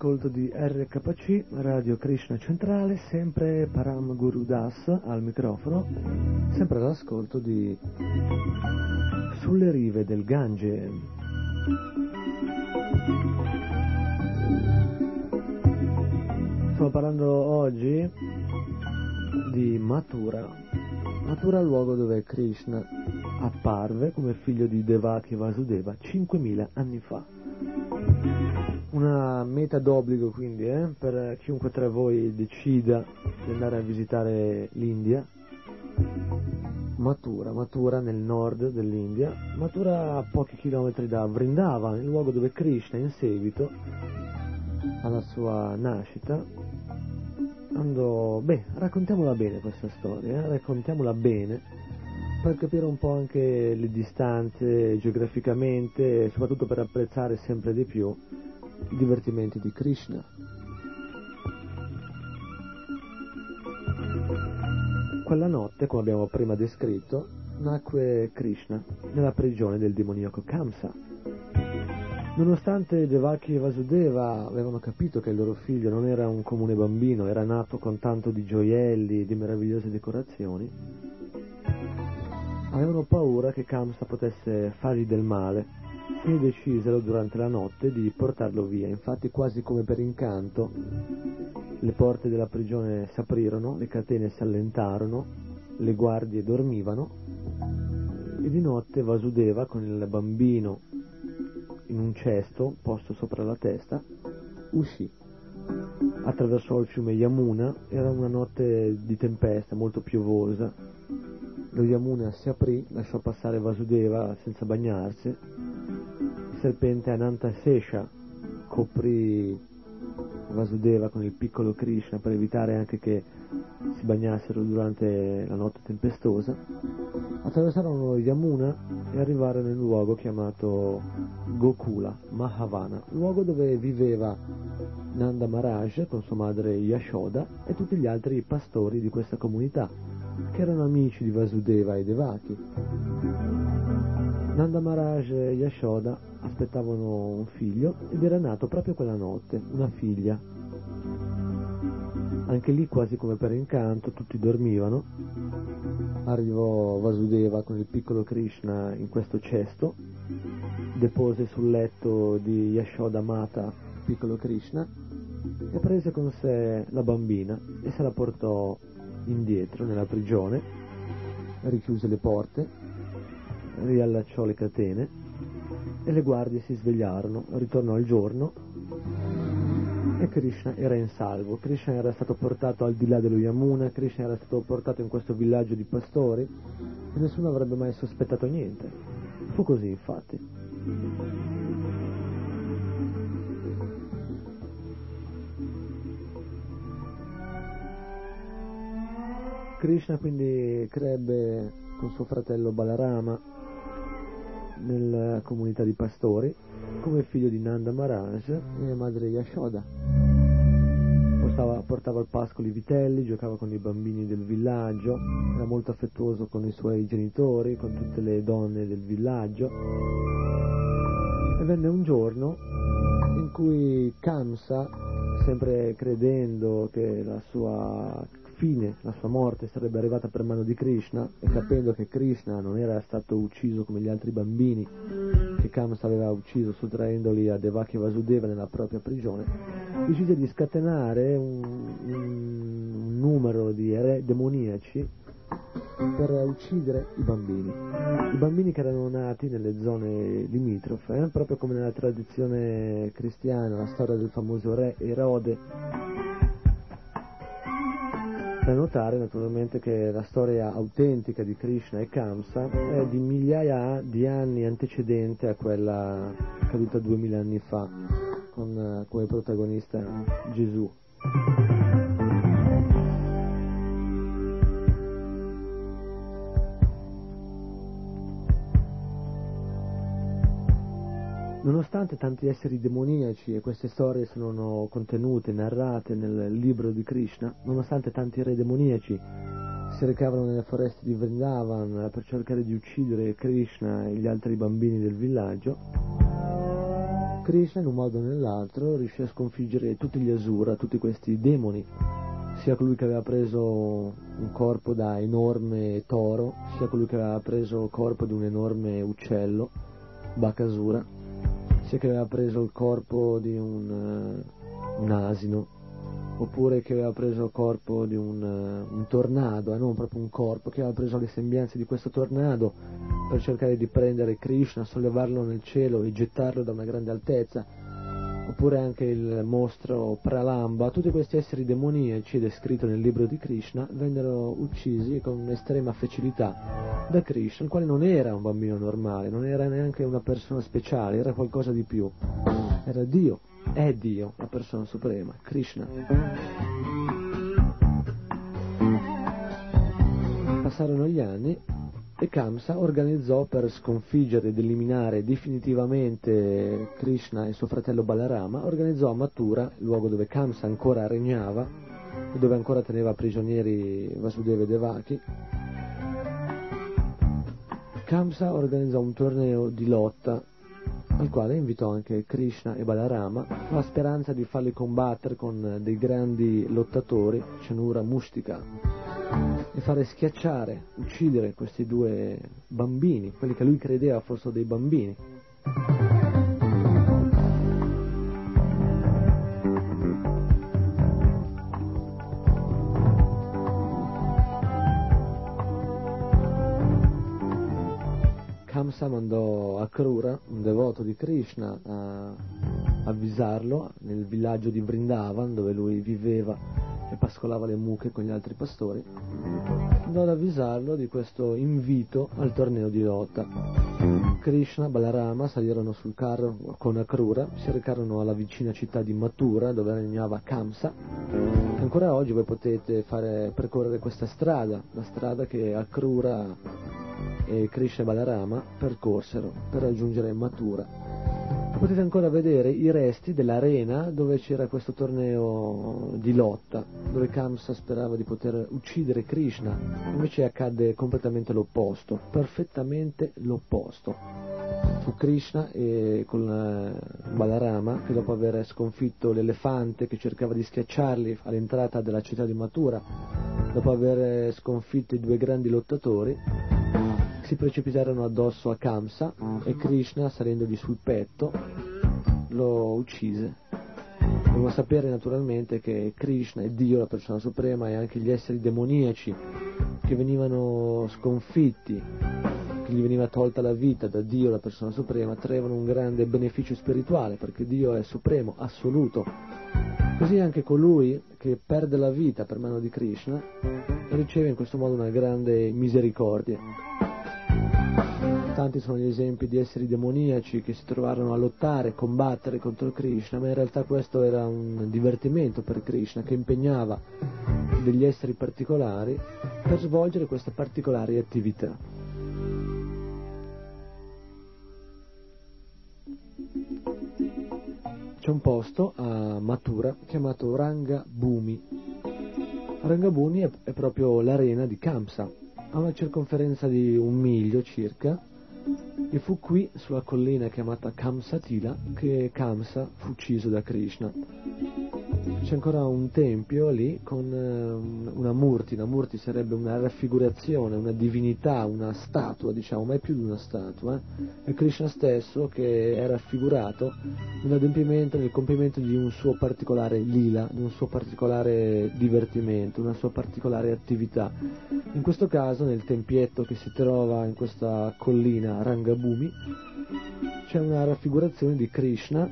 [SPEAKER 9] All'ascolto di RKC, Radio Krishna Centrale, sempre Param Guru Das al microfono, sempre all'ascolto di Sulle rive del Gange. Stiamo parlando oggi di Mathura. Mathura luogo dove Krishna apparve come figlio di Devaki Vasudeva 5.000 anni fa. Una meta d'obbligo quindi eh, per chiunque tra voi decida di andare a visitare l'India. Mathura, Mathura nel nord dell'India, Mathura a pochi chilometri da Vrindavan, il luogo dove Krishna in seguito alla sua nascita andò, beh, raccontiamola bene questa storia, eh, raccontiamola bene,
[SPEAKER 7] per capire un po' anche le distanze geograficamente e soprattutto per apprezzare sempre di più divertimenti di Krishna. Quella notte, come abbiamo prima descritto, nacque Krishna nella prigione del demoniaco Kamsa. Nonostante Devaki e Vasudeva avevano capito che il loro figlio non era un comune bambino, era nato con tanto di gioielli e di meravigliose decorazioni, avevano paura che Kamsa potesse fargli del male e decisero durante la notte di portarlo via. Infatti, quasi come per incanto, le porte della prigione si aprirono, le catene si allentarono, le guardie dormivano e di notte Vasudeva con il bambino in un cesto posto sopra la testa uscì. Attraversò il fiume Yamuna, era una notte di tempesta molto piovosa. Lo Yamuna si aprì, lasciò passare Vasudeva senza bagnarsi. Il serpente Anantasesha coprì Vasudeva con il piccolo Krishna per evitare anche che si bagnassero durante la notte tempestosa, attraversarono Yamuna e arrivarono un luogo chiamato Gokula, Mahavana, luogo dove viveva Nanda Maharaj con sua madre Yashoda e tutti gli altri pastori di questa comunità, che erano amici di Vasudeva e Devaki. Nanda Maharaj e Yashoda aspettavano un figlio ed era nato proprio quella notte, una figlia. Anche lì, quasi come per incanto, tutti dormivano. Arrivò Vasudeva con il piccolo Krishna in questo cesto, depose sul letto di Yashoda Mata il piccolo Krishna e prese con sé la bambina e se la portò indietro nella prigione, richiuse le porte, riallacciò le catene e le guardie si svegliarono, ritornò il giorno e Krishna era in salvo. Krishna era stato portato al di là dello Yamuna, Krishna era stato portato in questo villaggio di pastori e nessuno avrebbe mai sospettato niente. Fu così infatti. Krishna quindi crebbe con suo fratello Balarama nella comunità di pastori come figlio di Nanda Maharaj e madre Yashoda. Portava, portava al pascolo i vitelli, giocava con i bambini del villaggio, era molto affettuoso con i suoi genitori, con tutte le donne del villaggio. E venne un giorno in cui Kamsa, sempre credendo che la sua fine, la sua morte sarebbe arrivata per mano di Krishna e capendo che Krishna non era stato ucciso come gli altri bambini che Kamsa aveva ucciso sottraendoli a Devaki Vasudeva nella propria prigione, decise di scatenare un, un numero di re demoniaci per uccidere i bambini. I bambini che erano nati nelle zone limitrofe, eh, proprio come nella tradizione cristiana, la storia del famoso re Erode da notare naturalmente che la storia autentica di Krishna e Kamsa è di migliaia di anni antecedente a quella caduta duemila anni fa, con eh, come protagonista Gesù. Nonostante tanti esseri demoniaci e queste storie sono contenute, narrate nel libro di Krishna, nonostante tanti re demoniaci si recavano nelle foreste di Vrindavan per cercare di uccidere Krishna e gli altri bambini del villaggio, Krishna in un modo o nell'altro riuscì a sconfiggere tutti gli Asura, tutti questi demoni, sia colui che aveva preso un corpo da enorme toro, sia colui che aveva preso il corpo di un enorme uccello, Bakasura, sia che aveva preso il corpo di un, uh, un asino, oppure che aveva preso il corpo di un, uh, un tornado, e eh, non proprio un corpo, che aveva preso le sembianze di questo tornado per cercare di prendere Krishna, sollevarlo nel cielo e gettarlo da una grande altezza, oppure anche il mostro Pralamba, tutti questi esseri demoniaci descritti nel libro di Krishna vennero uccisi con estrema facilità da Krishna, il quale non era un bambino normale, non era neanche una persona speciale, era qualcosa di più. Era Dio, è Dio, la persona suprema, Krishna. Passarono gli anni e Kamsa organizzò per sconfiggere ed eliminare definitivamente Krishna e suo fratello Balarama, organizzò a Mathura, luogo dove Kamsa ancora regnava e dove ancora teneva prigionieri Vasudeva e Devaki, Kamsa organizzò un torneo di lotta al quale invitò anche Krishna e Balarama, con la speranza di farli combattere con dei grandi lottatori, Chanura Mustika, e fare schiacciare, uccidere questi due bambini, quelli che lui credeva fossero dei bambini. Kamsa mandò Akrura, un devoto di Krishna, a avvisarlo nel villaggio di Vrindavan dove lui viveva e pascolava le mucche con gli altri pastori, andò ad avvisarlo di questo invito al torneo di lotta. Krishna e Balarama salirono sul carro con Akrura, si recarono alla vicina città di Mathura dove regnava Kamsa. Ancora oggi voi potete fare, percorrere questa strada, la strada che Akrura e Krishna e Balarama percorsero per raggiungere Mathura. Potete ancora vedere i resti dell'arena dove c'era questo torneo di lotta, dove Kamsa sperava di poter uccidere Krishna, invece accadde completamente l'opposto, perfettamente l'opposto. Fu Krishna e con Balarama che dopo aver sconfitto l'elefante che cercava di schiacciarli all'entrata della città di Mathura, dopo aver sconfitto i due grandi lottatori, si precipitarono addosso a Kamsa e Krishna, salendogli sul petto, lo uccise. Dobbiamo sapere naturalmente che Krishna è Dio, la persona suprema, e anche gli esseri demoniaci che venivano sconfitti, che gli veniva tolta la vita da Dio, la persona suprema, traevano un grande beneficio spirituale, perché Dio è supremo, assoluto. Così anche colui che perde la vita per mano di Krishna riceve in questo modo una grande misericordia. Tanti sono gli esempi di esseri demoniaci che si trovarono a lottare, combattere contro Krishna, ma in realtà questo era un divertimento per Krishna che impegnava degli esseri particolari per svolgere queste particolari attività. C'è un posto a Mathura chiamato Ranga Bhumi. Ranga Bhumi è, è proprio l'arena di Kamsa, a una circonferenza di un miglio circa e fu qui, sulla collina chiamata Kamsatila, che Kamsa fu ucciso da Krishna. C'è ancora un tempio lì con eh, una murti, una murti sarebbe una raffigurazione, una divinità, una statua, diciamo, ma è più di una statua. Eh? È Krishna stesso che è raffigurato nell'adempimento, nel compimento di un suo particolare lila, di un suo particolare divertimento, una sua particolare attività. In questo caso, nel tempietto che si trova in questa collina Rangabhumi, c'è una raffigurazione di Krishna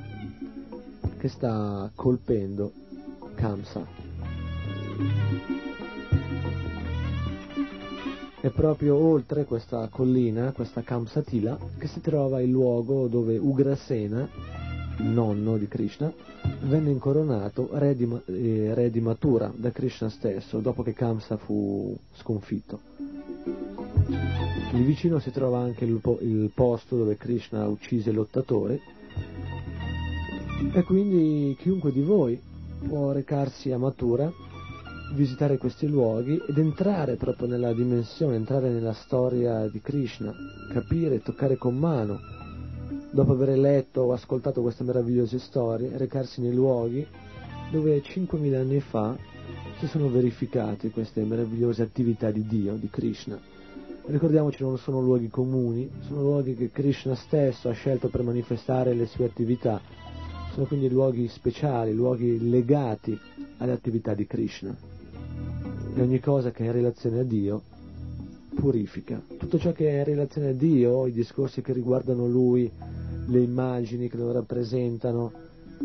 [SPEAKER 7] che sta colpendo Kamsa. È proprio oltre questa collina, questa Kamsatila, che si trova il luogo dove Ugrasena, nonno di Krishna, venne incoronato re di, eh, re di Mathura da Krishna stesso, dopo che Kamsa fu sconfitto. Lì vicino si trova anche il, il posto dove Krishna uccise il lottatore e quindi chiunque di voi può recarsi a Mathura, visitare questi luoghi ed entrare proprio nella dimensione, entrare nella storia di Krishna, capire, toccare con mano, dopo aver letto o ascoltato queste meravigliose storie, recarsi nei luoghi dove 5.000 anni fa si sono verificate queste meravigliose attività di Dio, di Krishna. Ricordiamoci non sono luoghi comuni, sono luoghi che Krishna stesso ha scelto per manifestare le sue attività sono quindi luoghi speciali, luoghi legati alle attività di Krishna. E ogni cosa che è in relazione a Dio purifica. Tutto ciò che è in relazione a Dio, i discorsi che riguardano Lui, le immagini che lo rappresentano,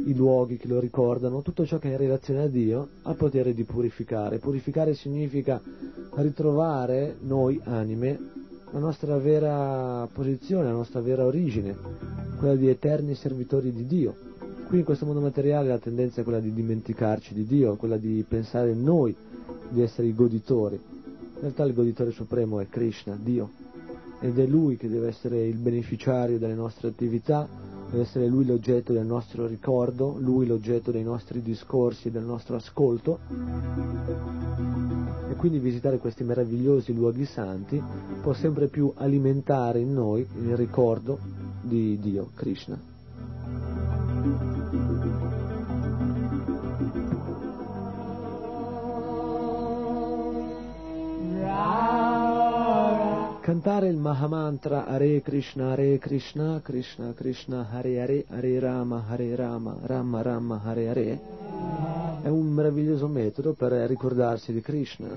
[SPEAKER 7] i luoghi che lo ricordano, tutto ciò che è in relazione a Dio ha potere di purificare. Purificare significa ritrovare noi anime la nostra vera posizione, la nostra vera origine, quella di eterni servitori di Dio. Qui in questo mondo materiale la tendenza è quella di dimenticarci di Dio, quella di pensare noi di essere i goditori. In realtà il goditore supremo è Krishna, Dio. ed è Lui che deve essere il beneficiario delle nostre attività, deve essere Lui l'oggetto del nostro ricordo, Lui l'oggetto dei nostri discorsi, del nostro ascolto. E quindi visitare questi meravigliosi luoghi santi può sempre più alimentare in noi il ricordo di Dio, Krishna. Cantare il Mahamantra Hare Krishna Hare Krishna Krishna Krishna Hare Hare Hare Rama Hare Rama Rama Rama Hare Hare è un meraviglioso metodo per ricordarsi di Krishna.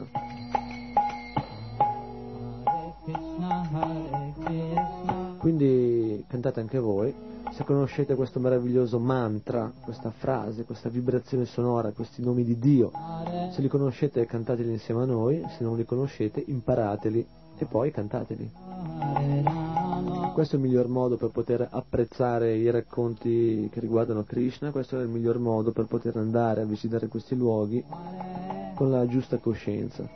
[SPEAKER 7] Quindi cantate anche voi, se conoscete questo meraviglioso mantra, questa frase, questa vibrazione sonora, questi nomi di Dio, se li conoscete cantateli insieme a noi, se non li conoscete imparateli e poi cantateli. Questo è il miglior modo per poter apprezzare i racconti che riguardano Krishna, questo è il miglior modo per poter andare a visitare questi luoghi con la giusta coscienza.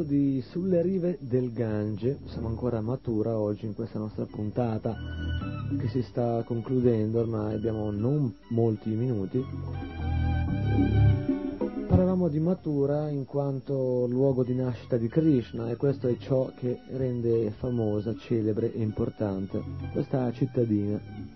[SPEAKER 7] All'ascolto di Sulle rive del Gange, siamo ancora a Matura oggi in questa nostra puntata che si sta concludendo, ormai abbiamo non molti minuti. Parlavamo di Matura in quanto luogo di nascita di Krishna e questo è ciò che rende famosa, celebre e importante questa cittadina.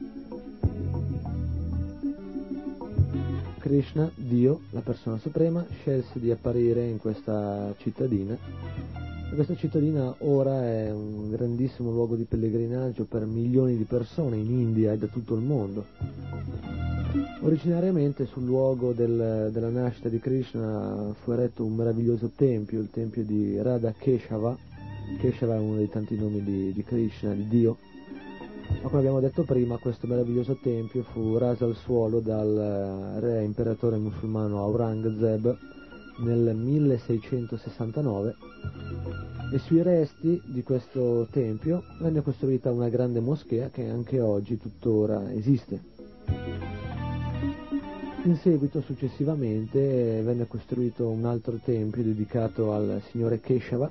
[SPEAKER 7] Krishna, Dio, la persona suprema, scelse di apparire in questa cittadina. E questa cittadina ora è un grandissimo luogo di pellegrinaggio per milioni di persone in India e da tutto il mondo. Originariamente sul luogo del, della nascita di Krishna fu eretto un meraviglioso tempio, il tempio di Radha Keshava. Keshava è uno dei tanti nomi di, di Krishna, di Dio ma come abbiamo detto prima, questo meraviglioso tempio fu raso al suolo dal eh, re imperatore musulmano Aurangzeb nel 1669 e sui resti di questo tempio venne costruita una grande moschea che anche oggi tuttora esiste. In seguito, successivamente, venne costruito un altro tempio dedicato al signore Keshava,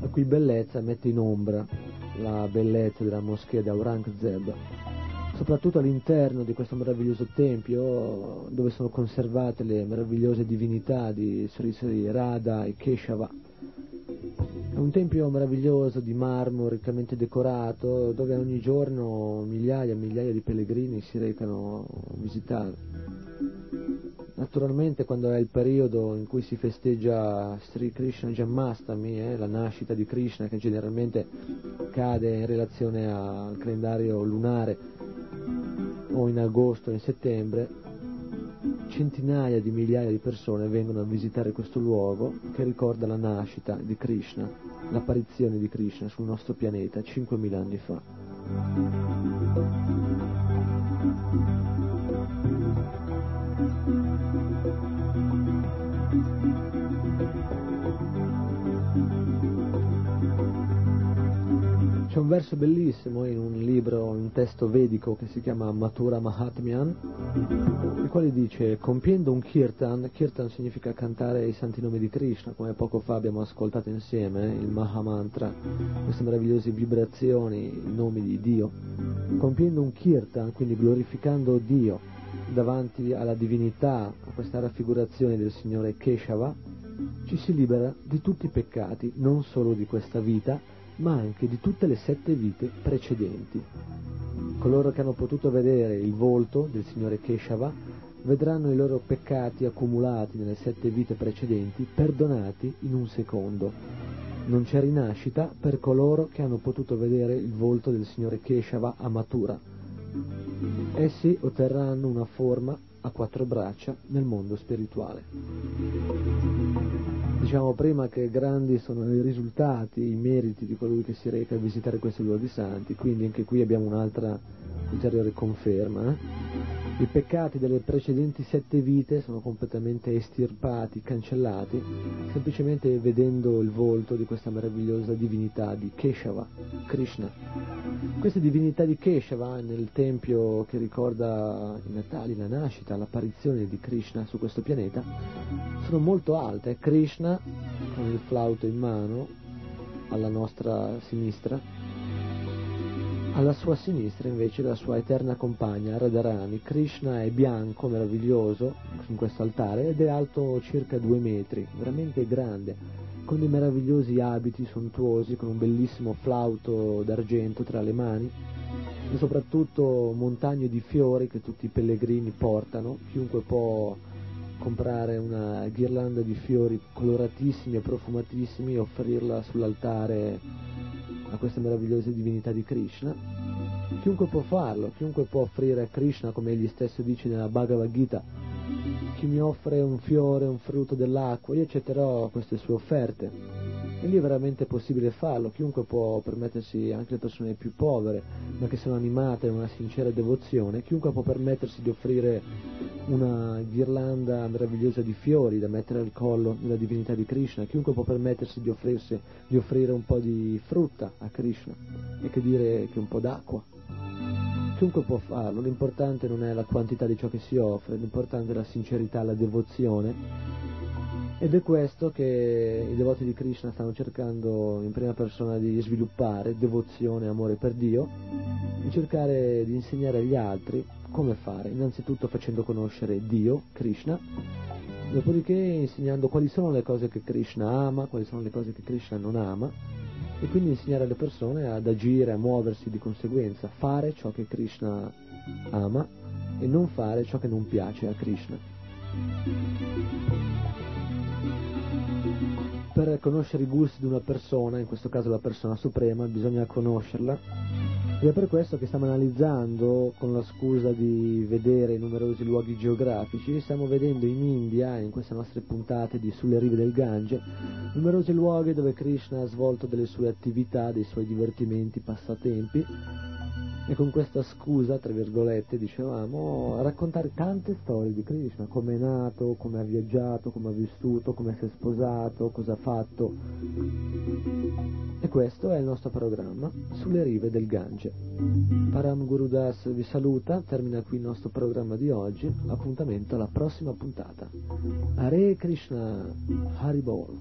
[SPEAKER 7] la cui bellezza mette in ombra la bellezza della moschea di Aurangzeb, soprattutto all'interno di questo meraviglioso tempio dove sono conservate le meravigliose divinità di Sri Sri Radha e Keshava. È un tempio meraviglioso di marmo riccamente decorato dove ogni giorno migliaia e migliaia di pellegrini si recano a visitare. Naturalmente quando è il periodo in cui si festeggia Sri Krishna Janmastami, eh, la nascita di Krishna che generalmente cade in relazione al calendario lunare o in agosto o in settembre, centinaia di migliaia di persone vengono a visitare questo luogo che ricorda la nascita di Krishna, l'apparizione di Krishna sul nostro pianeta 5.000 anni fa. Verso bellissimo in un libro, un testo vedico che si chiama Mathura Mahatmyan, il quale dice, compiendo un kirtan, kirtan significa cantare i santi nomi di Krishna, come poco fa abbiamo ascoltato insieme, il Mahamantra, queste meravigliose vibrazioni, i nomi di Dio, compiendo un kirtan, quindi glorificando Dio davanti alla divinità, a questa raffigurazione del Signore Keshava, ci si libera di tutti i peccati, non solo di questa vita, ma anche di tutte le sette vite precedenti. Coloro che hanno potuto vedere il volto del Signore Keshava vedranno i loro peccati accumulati nelle sette vite precedenti perdonati in un secondo. Non c'è rinascita per coloro che hanno potuto vedere il volto del Signore Keshava a Mathura. Essi otterranno una forma a quattro braccia nel mondo spirituale. Diciamo prima che grandi sono i risultati, i meriti di colui che si reca a visitare questi luoghi santi, quindi anche qui abbiamo un'altra ulteriore conferma. I peccati delle precedenti sette vite sono completamente estirpati, cancellati, semplicemente vedendo il volto di questa meravigliosa divinità di Keshava, Krishna. Queste divinità di Keshava nel tempio che ricorda i Natali, la nascita, l'apparizione di Krishna su questo pianeta, sono molto alte. Krishna con il flauto in mano alla nostra sinistra alla sua sinistra invece la sua eterna compagna Radharani. Krishna è bianco, meraviglioso, in questo altare ed è alto circa due metri, veramente grande, con dei meravigliosi abiti sontuosi, con un bellissimo flauto d'argento tra le mani e soprattutto montagne di fiori che tutti i pellegrini portano. Chiunque può comprare una ghirlanda di fiori coloratissimi e profumatissimi e offrirla sull'altare a queste meravigliose divinità di Krishna. Chiunque può farlo, chiunque può offrire a Krishna, come egli stesso dice nella Bhagavad Gita, chi mi offre un fiore, un frutto dell'acqua, io accetterò queste sue offerte. E lì è veramente possibile farlo, chiunque può permettersi, anche le persone più povere, ma che sono animate da una sincera devozione, chiunque può permettersi di offrire una ghirlanda meravigliosa di fiori da mettere al collo della divinità di Krishna, chiunque può permettersi di, di offrire un po' di frutta a Krishna, e che dire che un po' d'acqua. Chiunque può farlo, l'importante non è la quantità di ciò che si offre, l'importante è la sincerità, la devozione ed è questo che i devoti di Krishna stanno cercando in prima persona di sviluppare, devozione, amore per Dio, e cercare di insegnare agli altri come fare, innanzitutto facendo conoscere Dio, Krishna, dopodiché insegnando quali sono le cose che Krishna ama, quali sono le cose che Krishna non ama, e quindi insegnare alle persone ad agire, a muoversi di conseguenza, fare ciò che Krishna ama e non fare ciò che non piace a Krishna per conoscere i gusti di una persona, in questo caso la persona suprema, bisogna conoscerla. Ed è per questo che stiamo analizzando, con la scusa di vedere numerosi luoghi geografici, stiamo vedendo in India, in queste nostre puntate di Sulle rive del Gange, numerosi luoghi dove Krishna ha svolto delle sue attività, dei suoi divertimenti, passatempi, e con questa scusa, tra virgolette, dicevamo, raccontare tante storie di Krishna, come è nato, come ha viaggiato, come ha vissuto, come si è sposato, cosa ha fatto. E questo è il nostro programma sulle rive del Gange. Param Gurudas vi saluta, termina qui il nostro programma di oggi, appuntamento alla prossima puntata. Hare Krishna, Haribol.